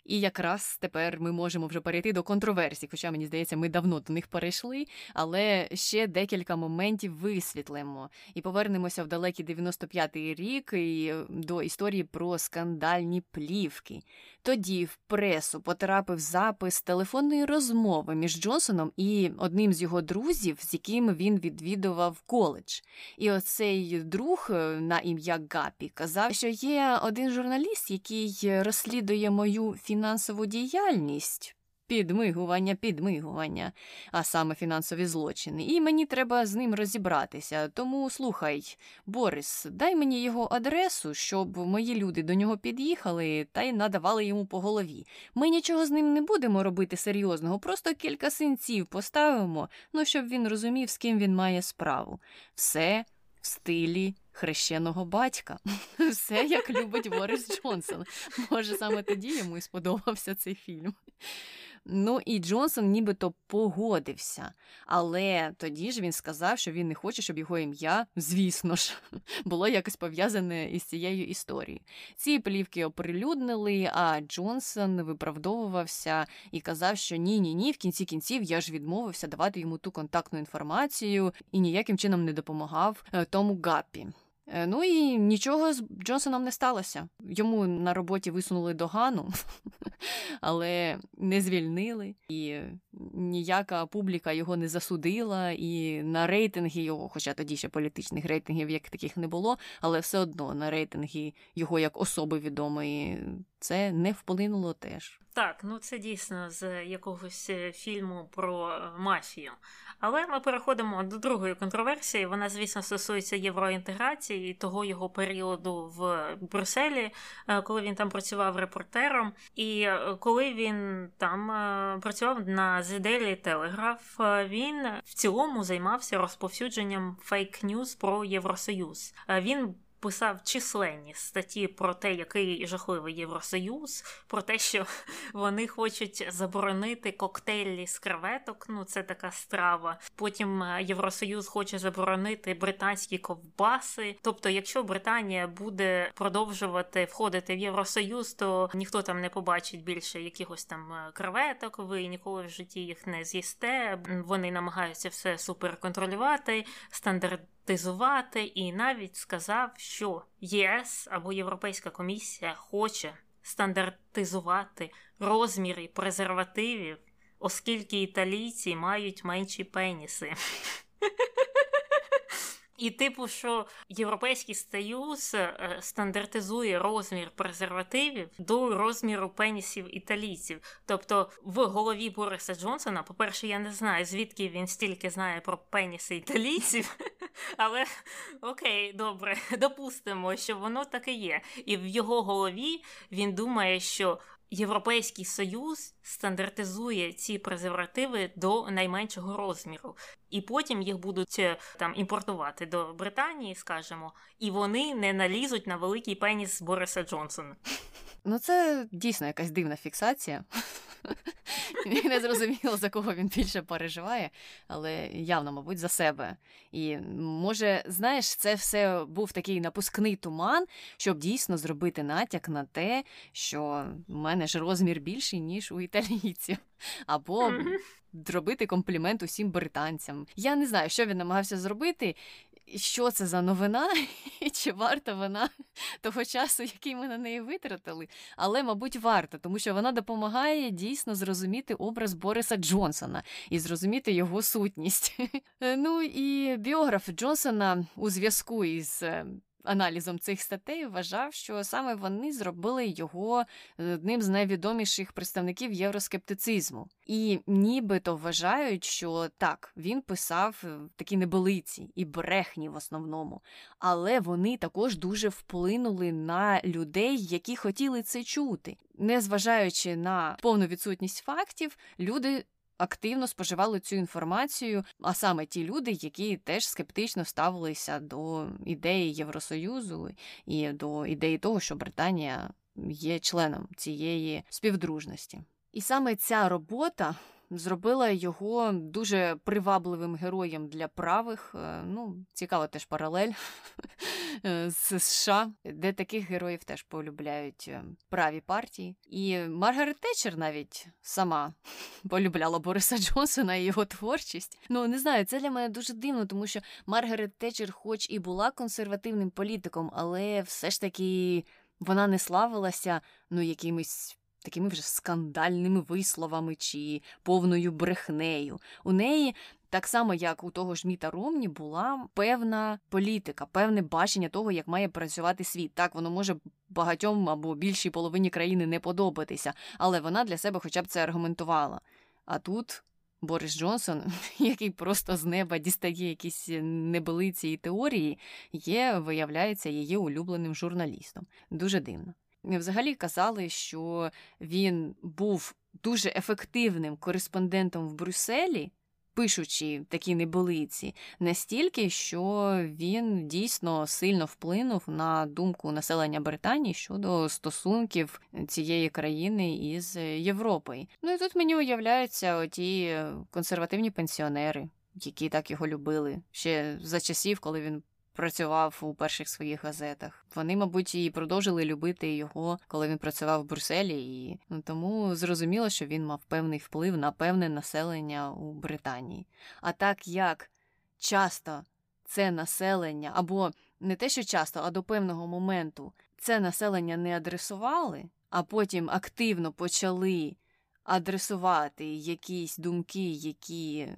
Speaker 2: І якраз тепер ми можемо вже перейти до контроверсій, хоча мені здається, ми давно до них перейшли, але ще декілька моментів висвітлимо і повернемося в далекий 95-й рік і до історії про скандальні плівки. Тоді в пресу потрапив запис телефонної розмови між Джонсоном і одним з його друзів, з яким він відвідував коледж. І оцей друг е, на ім'я Гапі казав, що є один журналіст, який розслідує мою фінансову діяльність підмигування, підмигування, а саме фінансові злочини. І мені треба з ним розібратися. Тому слухай, Борис, дай мені його адресу, щоб мої люди до нього під'їхали та й надавали йому по голові. Ми нічого з ним не будемо робити серйозного, просто кілька синців поставимо, ну щоб він розумів, з ким він має справу. Все стилі. Хрещеного батька. Все як любить Борис Джонсон. Може, саме тоді йому і сподобався цей фільм. Ну і Джонсон нібито погодився. Але тоді ж він сказав, що він не хоче, щоб його ім'я, звісно ж, було якось пов'язане із цією історією. Ці плівки оприлюднили, а Джонсон виправдовувався і казав, що ні, ні, ні, в кінці кінців я ж відмовився давати йому ту контактну інформацію і ніяким чином не допомагав е, тому Гаппі. Е, ну і нічого з Джонсоном не сталося. Йому на роботі висунули догану, але не звільнили, і ніяка публіка його не засудила, і на рейтинги його, хоча тоді ще політичних рейтингів як таких не було, але все одно на рейтинги його як особи відомої це не вплинуло теж.
Speaker 1: Так, ну це дійсно з якогось е, фільму про е, мафію. Але ми переходимо до другої контроверсії. Вона, звісно, стосується євроінтеграції і того його періоду в Брюсселі, е, коли він там працював репортером. І коли він там працював на Daily Telegraph, він в цілому займався розповсюдженням фейк-ньюз про Євросоюз. Він писав численні статті про те, який жахливий Євросоюз, про те, що вони хочуть заборонити коктейлі з креветок. Ну, це така страва. Потім е, Євросоюз хоче заборонити британські ковбаси. Тобто, якщо Британія буде продовжувати входити в Євросоюз, то ніхто там не побачить більше якихось там е, креветок. Ви ніколи в житті їх не з'їсте. Вони намагаються все суперконтролювати, стандарт стандартизувати і навіть сказав, що ЄС або Європейська комісія хоче стандартизувати розміри презервативів, оскільки італійці мають менші пеніси. І, типу, що Європейський Союз е, стандартизує розмір презервативів до розміру пенісів італійців. Тобто, в голові Бориса Джонсона, по-перше, я не знаю, звідки він стільки знає про пеніси італійців, але окей, добре, допустимо, що воно таке є. І в його голові він думає, що Європейський Союз стандартизує ці презервативи до найменшого розміру, і потім їх будуть е, там імпортувати до Британії, скажімо, і вони не налізуть на великий пеніс Бориса Джонсона.
Speaker 2: Ну, це дійсно якась дивна фіксація. Не зрозуміло, за кого він більше переживає, але явно, мабуть, за себе. І може, знаєш, це все був такий напускний туман, щоб дійсно зробити натяк на те, що в мене ж розмір більший, ніж у італійців. Або зробити комплімент усім британцям. Я не знаю, що він намагався зробити, що це за новина, і чи варта вона того часу, який ми на неї витратили. Але, мабуть, варта, тому що вона допомагає дійсно зрозуміти образ Бориса Джонсона і зрозуміти його сутність. Ну і біограф Джонсона у зв'язку із е, аналізом цих статей вважав, що саме вони зробили його е, одним з найвідоміших представників євроскептицизму. І нібито вважають, що так, він писав е, такі небелиці і брехні в основному, але вони також дуже вплинули на людей, які хотіли це чути. Незважаючи на повну відсутність фактів, люди активно споживали цю інформацію, а саме ті люди, які теж скептично ставилися до ідеї Євросоюзу і до ідеї того, що Британія є членом цієї співдружності. І саме ця робота зробила його дуже привабливим героєм для правих. Е, ну, цікава теж паралель е, з США, де таких героїв теж полюбляють е, праві партії. І Маргарет Тетчер навіть сама полюбляла Бориса Джонсона і його творчість. Ну не знаю, це для мене дуже дивно, тому що Маргарет Тетчер, хоч і була консервативним політиком, але все ж таки вона не славилася ну якимись такими вже скандальними висловами чи повною брехнею. У неї. Так само, як у того ж Міта Ромні, була певна політика, певне бачення того, як має працювати світ. Так, воно може багатьом або більшій половині країни не подобатися, але вона для себе хоча б це аргументувала. А тут Борис Джонсон, який просто з неба дістає якісь небелиці і теорії, є, виявляється, її улюбленим журналістом. Дуже дивно. Взагалі казали, що він був дуже ефективним кореспондентом в Брюсселі, пишучи такі неболиці, настільки, що він дійсно сильно вплинув на думку населення Британії щодо стосунків цієї країни із Європою. Ну і тут мені уявляються ті консервативні пенсіонери, які так його любили ще за часів, коли він працював у перших своїх газетах. Вони, мабуть, і продовжили любити його, коли він працював в Брюсселі, і ну, тому зрозуміло, що він мав певний вплив на певне населення у Британії. А так як часто це населення, або не те, що часто, а до певного моменту це населення не адресували, а потім активно почали адресувати якісь думки, які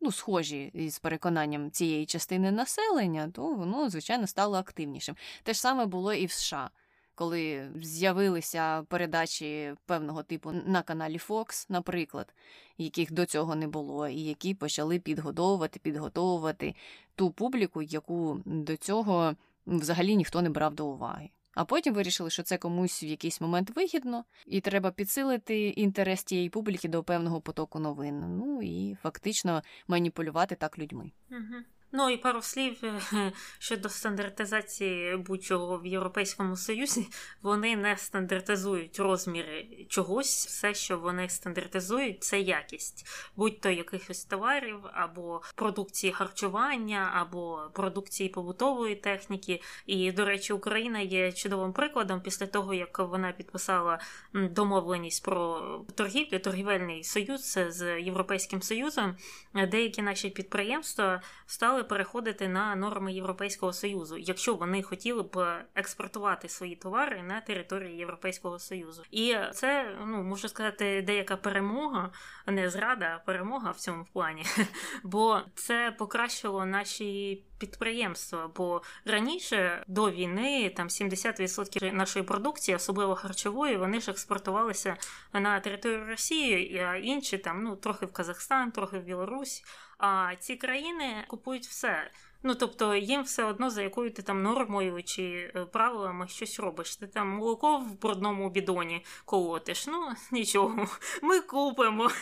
Speaker 2: ну, схожі із переконанням цієї частини населення, то воно, звичайно, стало активнішим. Те ж саме було і в США. Коли з'явилися передачі певного типу на каналі Fox, наприклад, яких до цього не було, і які почали підгодовувати, підготовувати ту публіку, яку до цього взагалі ніхто не брав до уваги. А потім вирішили, що це комусь в якийсь момент вигідно, і треба підсилити інтерес тієї публіки до певного потоку новин. Ну і фактично маніпулювати так людьми.
Speaker 1: Угу. Ну і пару слів е, щодо стандартизації будь-чого в Європейському Союзі. Вони не стандартизують розміри чогось. Все, що вони стандартизують, це якість, будь-то якихось товарів, або продукції харчування, або продукції побутової техніки. І, до речі, Україна є чудовим прикладом після того, як вона підписала домовленість про торгівлю, торгівельний союз з Європейським Союзом. Деякі наші підприємства стали мали переходити на норми Європейського Союзу, якщо вони хотіли б експортувати свої товари на території Європейського Союзу. І це ну можу сказати, деяка перемога, не зрада, а перемога в цьому плані, бо це покращило наші підприємства. Бо раніше до війни там 70% нашої продукції, особливо харчової, вони ж експортувалися на територію Росії, а інші там ну трохи в Казахстан, трохи в Білорусь. А ці країни купують все. Ну, тобто їм все одно за якою ти там нормою чи е, правилами щось робиш. Ти там молоко в брудному бідоні колотиш. Ну, нічого, ми купимо.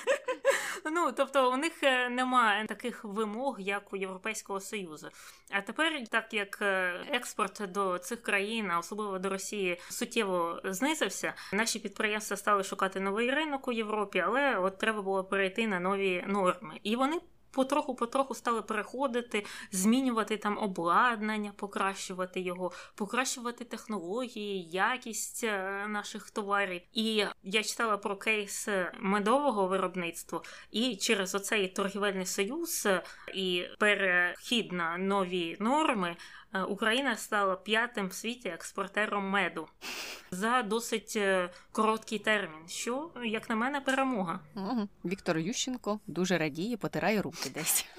Speaker 1: Ну, тобто у них е, немає таких вимог, як у Європейського Союзу. А тепер, так як е, експорт до цих країн, а особливо до Росії, суттєво знизився, наші підприємства стали шукати новий ринок у Європі, але от треба було перейти на нові норми. І вони потроху-потроху стали переходити, змінювати там обладнання, покращувати його, покращувати технології, якість е, наших товарів. І я читала про кейс медового виробництва, і через оцей торгівельний союз е, і перехід на нові норми. Е, Україна стала п'ятим в світі експортером меду за досить е, короткий термін. Що, як на мене, перемога.
Speaker 2: Угу. Віктор Ющенко дуже радіє, потирає руки десь.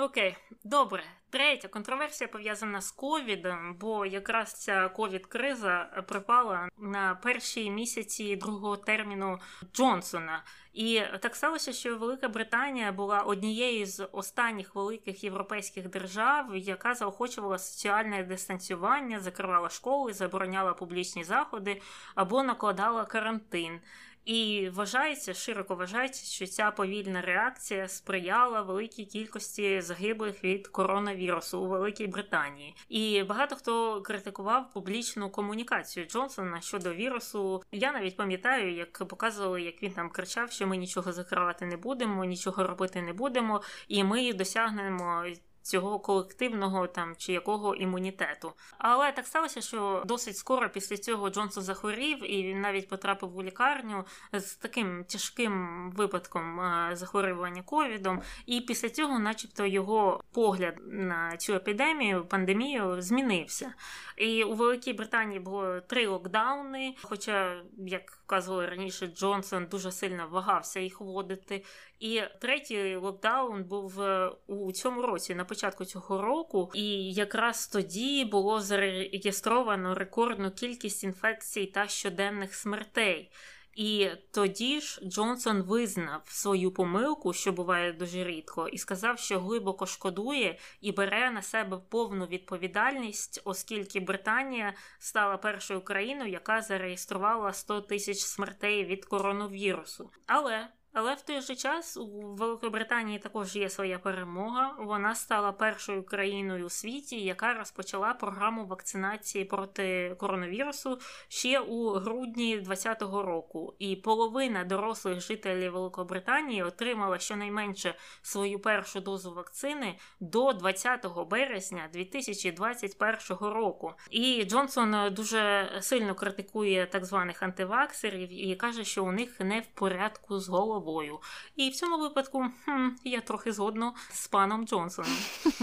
Speaker 1: Окей, добре. Третя контроверсія пов'язана з ковідом, бо якраз ця ковід-криза припала на перші місяці другого терміну Джонсона. І так сталося, що Велика Британія була однією з останніх великих європейських держав, яка заохочувала соціальне дистанціювання, закривала школи, забороняла публічні заходи або накладала карантин. І вважається, широко вважається, що ця повільна реакція сприяла великій кількості загиблих від коронавірусу у Великій Британії. І багато хто критикував публічну комунікацію Джонсона щодо вірусу. Я навіть пам'ятаю, як показували, як він там кричав, що ми нічого закривати не будемо, нічого робити не будемо, і ми досягнемо цього колективного там чи якого імунітету. Але так сталося, що досить скоро після цього Джонсон захворів, і він навіть потрапив у лікарню з таким тяжким випадком е, захворювання ковідом. І після цього, начебто, його погляд на цю епідемію, пандемію змінився. І у Великій Британії було три локдауни. Хоча, як вказували раніше, Джонсон дуже сильно вагався їх вводити. І третій локдаун був е, у цьому році, на початку цього року, і якраз тоді було зареєстровано рекордну кількість інфекцій та щоденних смертей. І тоді ж Джонсон визнав свою помилку, що буває дуже рідко, і сказав, що глибоко шкодує і бере на себе повну відповідальність, оскільки Британія стала першою країною, яка зареєструвала 100 тисяч смертей від коронавірусу. Але але в той же час у Великобританії також є своя перемога. Вона стала першою країною у світі, яка розпочала програму вакцинації проти коронавірусу ще у грудні 2020 року. І половина дорослих жителів Великобританії отримала щонайменше свою першу дозу вакцини до 20 березня 2021 року. І Джонсон дуже сильно критикує так званих антиваксерів і каже, що у них не в порядку з головою головою. І в цьому випадку хм, я трохи згодна з паном Джонсоном.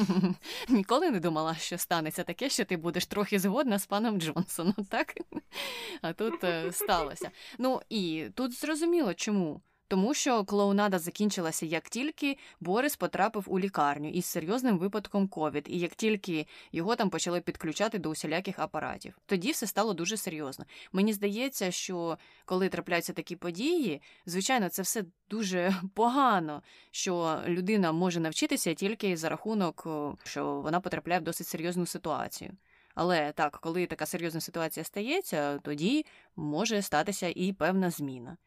Speaker 2: Ніколи не думала, що станеться таке, що ти будеш трохи згодна з паном Джонсоном, так? А тут е, сталося. Ну і тут зрозуміло, чому. Тому що клоунада закінчилася як тільки Борис потрапив у лікарню із серйозним випадком ковід, і як тільки його там почали підключати до усіляких апаратів. Тоді все стало дуже серйозно. Мені здається, що коли трапляються такі події, звичайно, це все дуже погано, що людина може навчитися тільки за рахунок, що вона потрапляє в досить серйозну ситуацію. Але так, коли така серйозна ситуація стається, тоді може статися і певна зміна.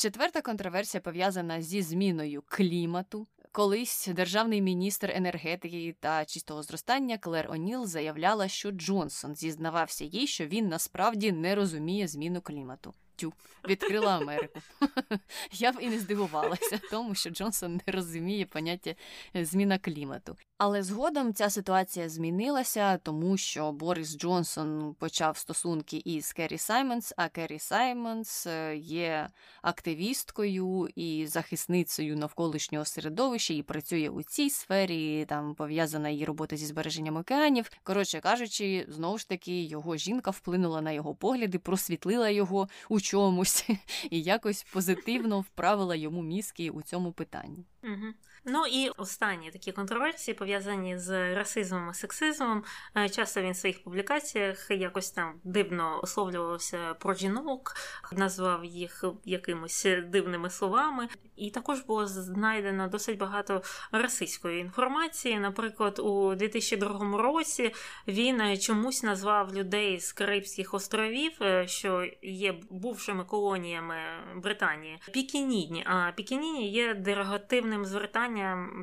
Speaker 2: Четверта контроверсія пов'язана зі зміною клімату. Колись державний міністр енергетики та чистого зростання Клер Оніл заявляла, що Джонсон зізнавався їй, що він насправді не розуміє зміну клімату тю, відкрила Америку. Я б і не здивувалася, тому що Джонсон не розуміє поняття е, зміна клімату. Але згодом ця ситуація змінилася, тому що Борис Джонсон почав стосунки із Керрі Саймонс, а Керрі Саймонс е, є активісткою і захисницею навколишнього середовища і працює у цій сфері. Там пов'язана її робота зі збереженням океанів. Коротше кажучи, знову ж таки його жінка вплинула на його погляди, просвітлила його у чомусь і якось позитивно вправила йому мізки у цьому питанні.
Speaker 1: Угу. Ну і останні такі контроверсії пов'язані з расизмом і сексизмом. Е, часто він в своїх публікаціях якось там дивно висловлювався про жінок, назвав їх якимось дивними словами. І також було знайдено досить багато расистської інформації. Наприклад, у 2002 році він чомусь назвав людей з Карибських островів, е, що є бувшими колоніями Британії, пікінідні. А пікініні є дерогативним звертанням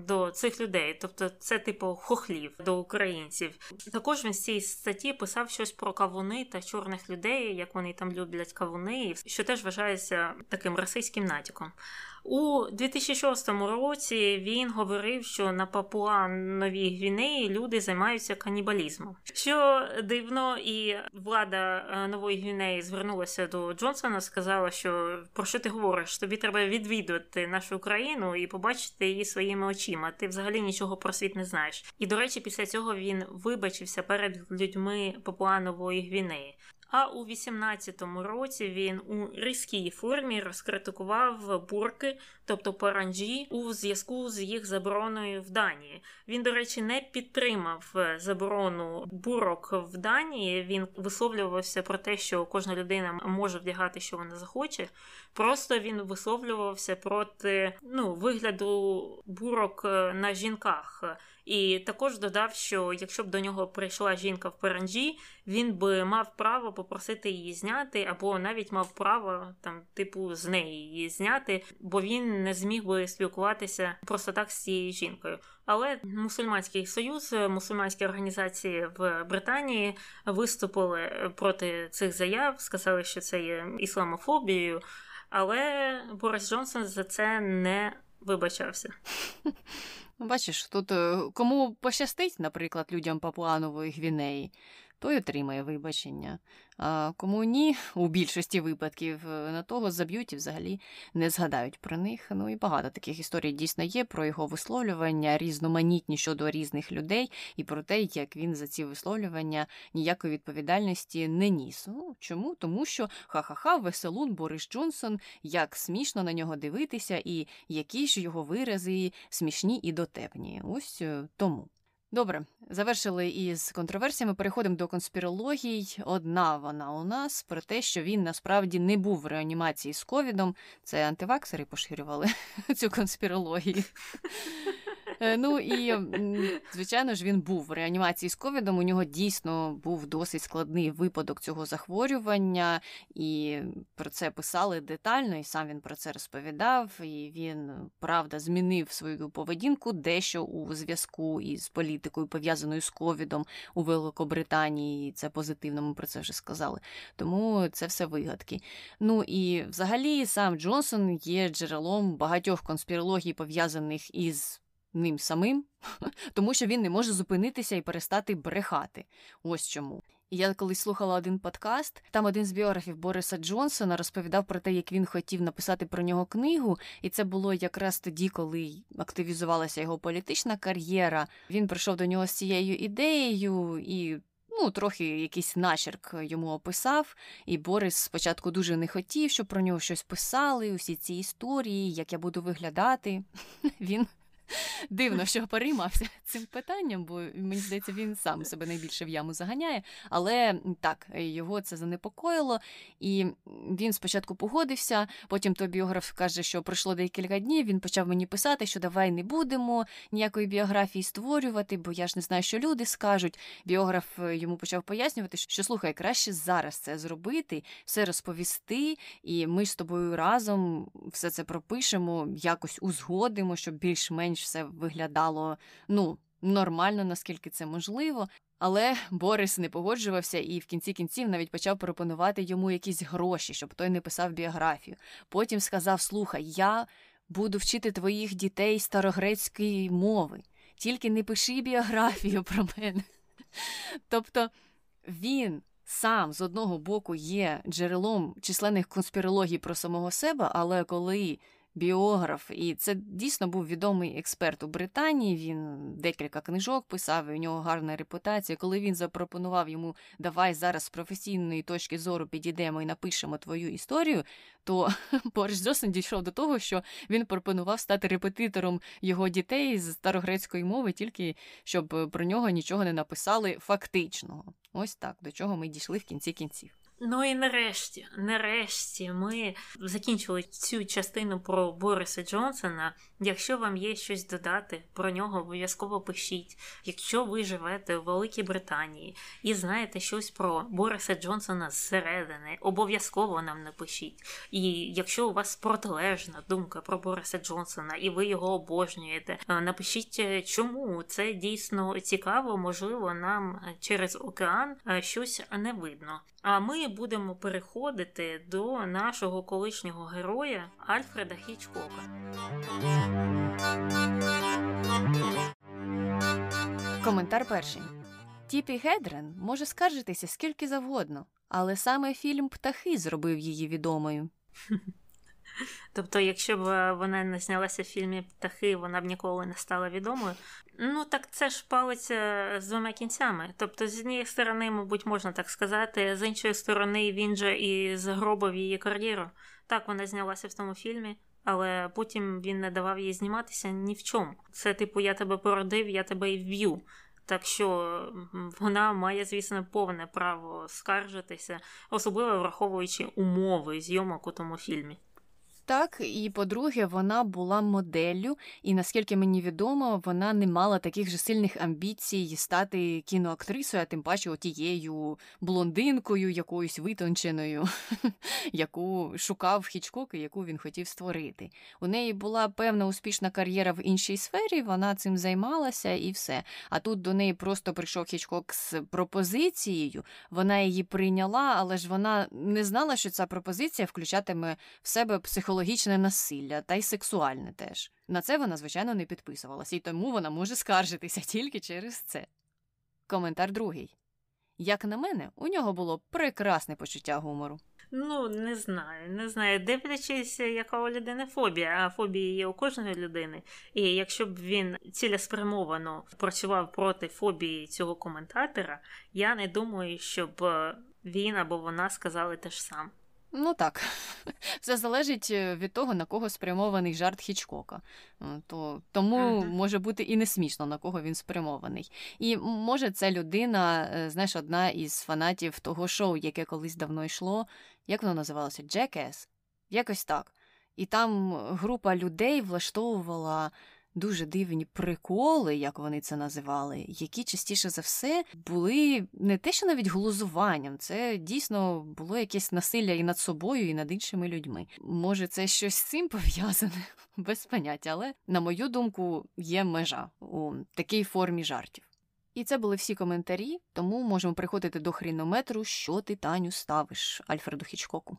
Speaker 1: до цих людей, тобто це типу хохлів до українців. Також він з цієї статті писав щось про кавуни та чорних людей, як вони там люблять кавуни, що теж вважається таким російським натяком. У 2006 році він говорив, що на Папуа Новій Гвінеї люди займаються канібалізмом. Що дивно, і влада е, Нової Гвінеї звернулася до Джонсона, сказала, що про що ти говориш? Тобі треба відвідувати нашу країну і побачити її своїми очима. Ти взагалі нічого про світ не знаєш. І до речі, після цього він вибачився перед людьми Папуа Нової Гвінеї. А у 18-му році він у різкій формі розкритикував бурки, тобто паранджі, у зв'язку з їх забороною в Данії. Він, до речі, не підтримав заборону бурок в Данії. Він висловлювався про те, що кожна людина може вдягати, що вона захоче. Просто він висловлювався проти ну, вигляду бурок на жінках. І також додав, що якщо б до нього прийшла жінка в паранджі, він би мав право попросити її зняти, або навіть мав право там, типу, з неї її зняти, бо він не зміг би спілкуватися просто так з цією жінкою. Але мусульманський союз, мусульманські організації в Британії виступили проти цих заяв, сказали, що це є ісламофобією, але Борис Джонсон за це не вибачався.
Speaker 2: Ну, бачиш, тут е, кому пощастить, наприклад, людям Папуанової Гвінеї, той отримає вибачення. А кому ні, у більшості випадків е, на того заб'ють і взагалі не згадають про них. Ну і багато таких історій дійсно є про його висловлювання, різноманітні щодо різних людей, і про те, як він за ці висловлювання ніякої відповідальності не ніс. Ну чому? Тому що ха-ха-ха, веселун Борис Джонсон, як смішно на нього дивитися, і які ж його вирази смішні і дотепні. Ось е, тому. Добре, завершили із контроверсіями. Переходимо до конспірологій. Одна вона у нас про те, що він насправді не був в реанімації з ковідом. Це антиваксери поширювали цю конспірологію. Е, ну і звичайно ж він був в реанімації з ковідом. У нього дійсно був досить складний випадок цього захворювання, і про це писали детально, і сам він про це розповідав. І він правда змінив свою поведінку дещо у зв'язку із політикою, пов'язаною з ковідом у Великобританії. Це позитивно, ми про це вже сказали. Тому це все вигадки. Ну і взагалі сам Джонсон є джерелом багатьох конспірологій пов'язаних із ним самим, тому що він не може зупинитися і перестати брехати. Ось чому. Я колись слухала один подкаст. Там один з біографів Бориса Джонсона розповідав про те, як він хотів написати про нього книгу, і це було якраз тоді, коли активізувалася його політична кар'єра. Він прийшов до нього з цією ідеєю і. Ну, трохи якийсь начерк йому описав, і Борис спочатку дуже не хотів, щоб про нього щось писали, усі ці історії, як я буду виглядати. Він Дивно, що переймався цим питанням, бо мені здається, він сам себе найбільше в яму заганяє. Але так, його це занепокоїло, і він спочатку погодився. Потім той біограф каже, що пройшло декілька днів. Він почав мені писати, що давай не будемо ніякої біографії створювати, бо я ж не знаю, що люди скажуть. Біограф е, йому почав пояснювати, що слухай, краще зараз це зробити, все розповісти, і ми з тобою разом все це пропишемо, якось узгодимо, щоб більш-менш менш все виглядало ну, нормально, наскільки це можливо. Але Борис не погоджувався і в кінці кінців навіть почав пропонувати йому якісь гроші, щоб той не писав біографію. Потім сказав: Слухай, я буду вчити твоїх дітей старогрецької мови, тільки не пиши біографію про мене. Тобто він сам з одного боку є джерелом численних конспірологій про самого себе, але коли біограф, і це дійсно був відомий експерт у Британії. Він декілька книжок писав, і у нього гарна репутація. Коли він запропонував йому давай зараз з професійної точки зору підійдемо і напишемо твою історію, то Борис Джонсон дійшов до того, що він пропонував стати репетитором його дітей з старогрецької мови, тільки щоб про нього нічого не написали фактичного. Ось так до чого ми дійшли в кінці кінців.
Speaker 1: Ну і нарешті, нарешті, ми закінчили цю частину про Бориса Джонсона. Якщо вам є щось додати про нього, обов'язково пишіть. Якщо ви живете у Великій Британії і знаєте щось про Бориса Джонсона зсередини, обов'язково нам напишіть. І якщо у вас протилежна думка про Бориса Джонсона і ви його обожнюєте, е, напишіть, е, чому це дійсно цікаво, можливо, нам через океан е, щось не видно. А ми будемо переходити до нашого колишнього героя Альфреда Хічкока.
Speaker 2: Коментар перший. Тіпі Гедрен може скаржитися скільки завгодно, але саме фільм Птахи зробив її відомою.
Speaker 1: Тобто, якщо б е, вона не знялася в фільмі Птахи, вона б ніколи не стала відомою. Ну так це ж палиться з двома кінцями. Тобто, з однієї сторони, мабуть, можна так сказати, з іншої сторони, він же і загробив її кар'єру. Так, вона знялася в тому фільмі, але потім він не давав їй зніматися ні в чому. Це, типу, я тебе породив, я тебе і вб'ю. Так що вона має, звісно, повне право скаржитися, особливо враховуючи умови зйомок у тому фільмі.
Speaker 2: Так, і по-друге, вона була моделлю, і наскільки мені відомо, вона не мала таких же сильних амбіцій стати кіноактрисою, а тим паче тією блондинкою, якоюсь витонченою, яку шукав Хічкок і яку він хотів створити. У неї була певна успішна кар'єра в іншій сфері, вона цим займалася і все. А тут до неї просто прийшов Хічкок з пропозицією, вона її прийняла, але ж вона не знала, що ця пропозиція включатиме в себе психологічну психологічне насилля та й сексуальне теж. На це вона, звичайно, не підписувалася, і тому вона може скаржитися тільки через це. Коментар другий. Як на мене, у нього було прекрасне почуття гумору.
Speaker 1: Ну, не знаю, не знаю. Дивлячись, яка у людини фобія, а фобії є у кожної людини. І якщо б він цілеспрямовано працював проти фобії цього коментатора, я не думаю, щоб е, він або вона сказали те ж саме.
Speaker 2: Ну так, все залежить е, від того, на кого спрямований жарт Хічкока. Е, то, Тому uh-huh. може бути і не смішно, на кого він спрямований. І може це людина, е, знаєш, одна із фанатів того шоу, яке колись давно йшло. Як воно називалося? Jackass? Якось так. І там група людей влаштовувала дуже дивні приколи, як вони це називали, які частіше за все були не те, що навіть глузуванням, це дійсно було якесь насилля і над собою, і над іншими людьми. Може, це щось з цим пов'язане, без поняття, але, на мою думку, є межа у такій формі жартів. І це були всі коментарі, тому можемо приходити до хрінометру, що ти Таню ставиш Альфреду Хічкоку.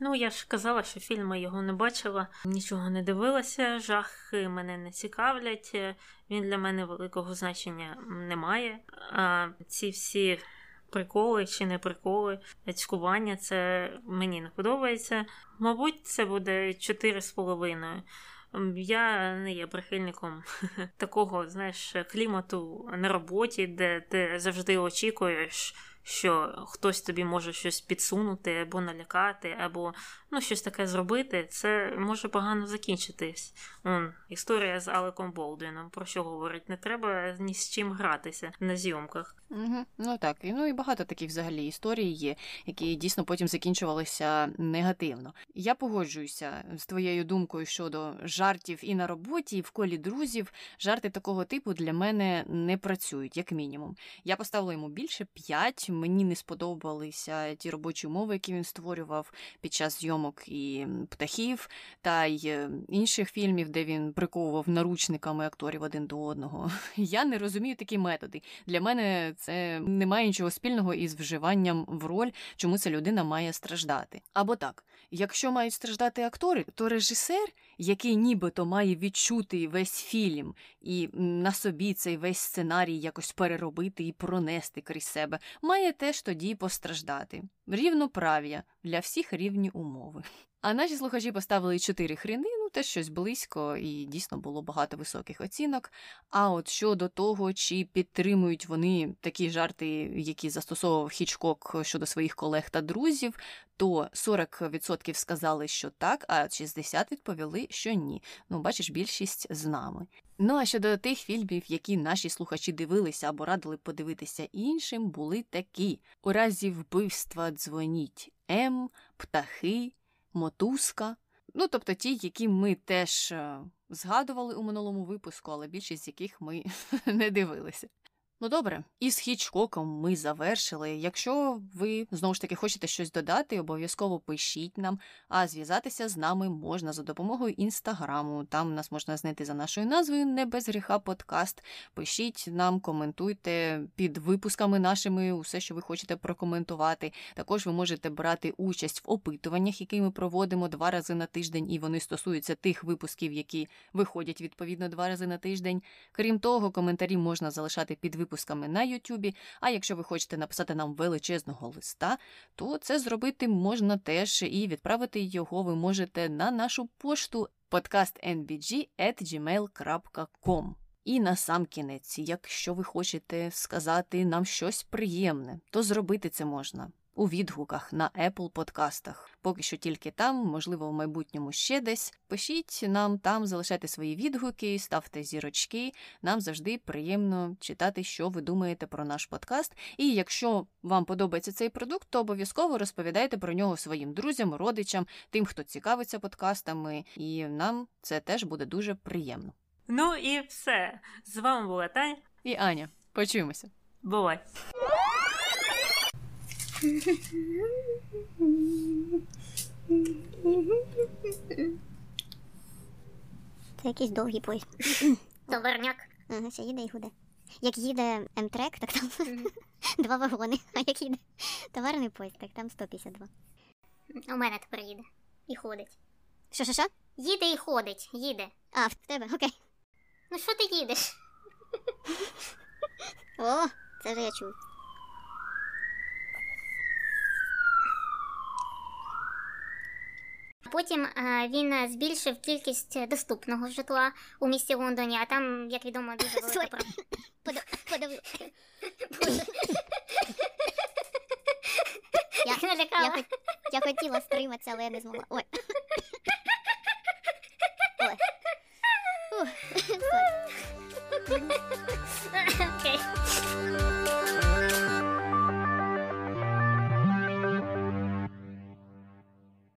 Speaker 1: Ну, я ж казала, що фільми його не бачила, нічого не дивилася, жахи мене не цікавлять, він для мене великого значення не має. А ці всі приколи чи не приколи, цькування, це мені не подобається. Мабуть, це буде 4,5. Я не є прихильником такого, знаєш, клімату на роботі, де ти завжди очікуєш що хтось тобі може щось підсунути або налякати, або ну, щось таке зробити, це може погано закінчитись. Он, Історія з Алеком Болдвіном, про що говорить, не треба ні з чим гратися на зйомках.
Speaker 2: Угу. Ну так, і ну і багато таких взагалі історій є, які дійсно потім закінчувалися негативно. Я погоджуюся з твоєю думкою щодо жартів і на роботі, і в колі друзів. Жарти такого типу для мене не працюють, як мінімум. Я поставила йому більше п'ять. Мені не сподобалися ті робочі умови, які він створював під час зйомок і птахів, та й е, інших фільмів, де він приковував наручниками акторів один до одного. Я не розумію такі методи. Для мене це не має нічого спільного із вживанням в роль, чому ця людина має страждати. Або так, якщо мають страждати актори, то режисер, який нібито має відчути весь фільм і на собі цей весь сценарій якось переробити і пронести крізь себе, має теж тоді постраждати. Рівноправ'я для всіх рівні умови. А наші слухачі поставили чотири хрени, ну теж щось близько, і дійсно було багато високих оцінок. А от щодо того, чи підтримують вони такі жарти, які застосовував Хічкок щодо своїх колег та друзів, то 40% сказали, що так, а 60% відповіли, що ні. Ну, бачиш, більшість з нами. Ну а щодо тих фільмів, які наші слухачі дивилися або радили подивитися іншим, були такі: у разі вбивства дзвоніть М, птахи, мотузка. Ну, тобто ті, які ми теж е, згадували у минулому випуску, але більшість з яких ми не дивилися. Ну добре, із Хічкоком ми завершили. Якщо ви знову ж таки хочете щось додати, обов'язково пишіть нам, а зв'язатися з нами можна за допомогою інстаграму. Там нас можна знайти за нашою назвою Не без гріха подкаст. Пишіть нам, коментуйте під випусками нашими усе, що ви хочете прокоментувати. Також ви можете брати участь в опитуваннях, які ми проводимо два рази на тиждень, і вони стосуються тих випусків, які виходять відповідно два рази на тиждень. Крім того, коментарі можна залишати під випусками випусками на Ютубі. А якщо ви хочете написати нам величезного листа, то це зробити можна теж і відправити його ви можете на нашу пошту podcastnbg.gmail.com. І на сам кінець, якщо ви хочете сказати нам щось приємне, то зробити це можна у відгуках на Apple подкастах. Поки що тільки там, можливо, в майбутньому ще десь. Пишіть нам там, залишайте свої відгуки, ставте зірочки. Нам завжди приємно читати, що ви думаєте про наш подкаст. І якщо вам подобається цей продукт, то обов'язково розповідайте про нього своїм друзям, родичам, тим, хто цікавиться подкастами, і нам це теж буде дуже приємно.
Speaker 1: Ну і все. З вами була Таня
Speaker 2: і Аня. Почуємося.
Speaker 1: Бувай!
Speaker 3: Це якийсь довгий поїзд.
Speaker 4: Товарняк.
Speaker 3: Ага, все їде і гуде. Як їде М-трек, так там два вагони. А як їде товарний поїзд, так там 152.
Speaker 4: У мене тепер їде. І ходить.
Speaker 3: Що, що, що?
Speaker 4: Їде і ходить, їде.
Speaker 3: А, в тебе, окей.
Speaker 4: Ну що ти їдеш?
Speaker 3: О, це вже я чую.
Speaker 4: Потім е, він збільшив кількість доступного житла у місті Лондоні, а там, як відомо, дуже велика проблема.
Speaker 3: Подав...
Speaker 4: Я
Speaker 3: Я, я, хот... я хотіла стриматися, але я не змогла. Ой. Ой. Ух, sorry.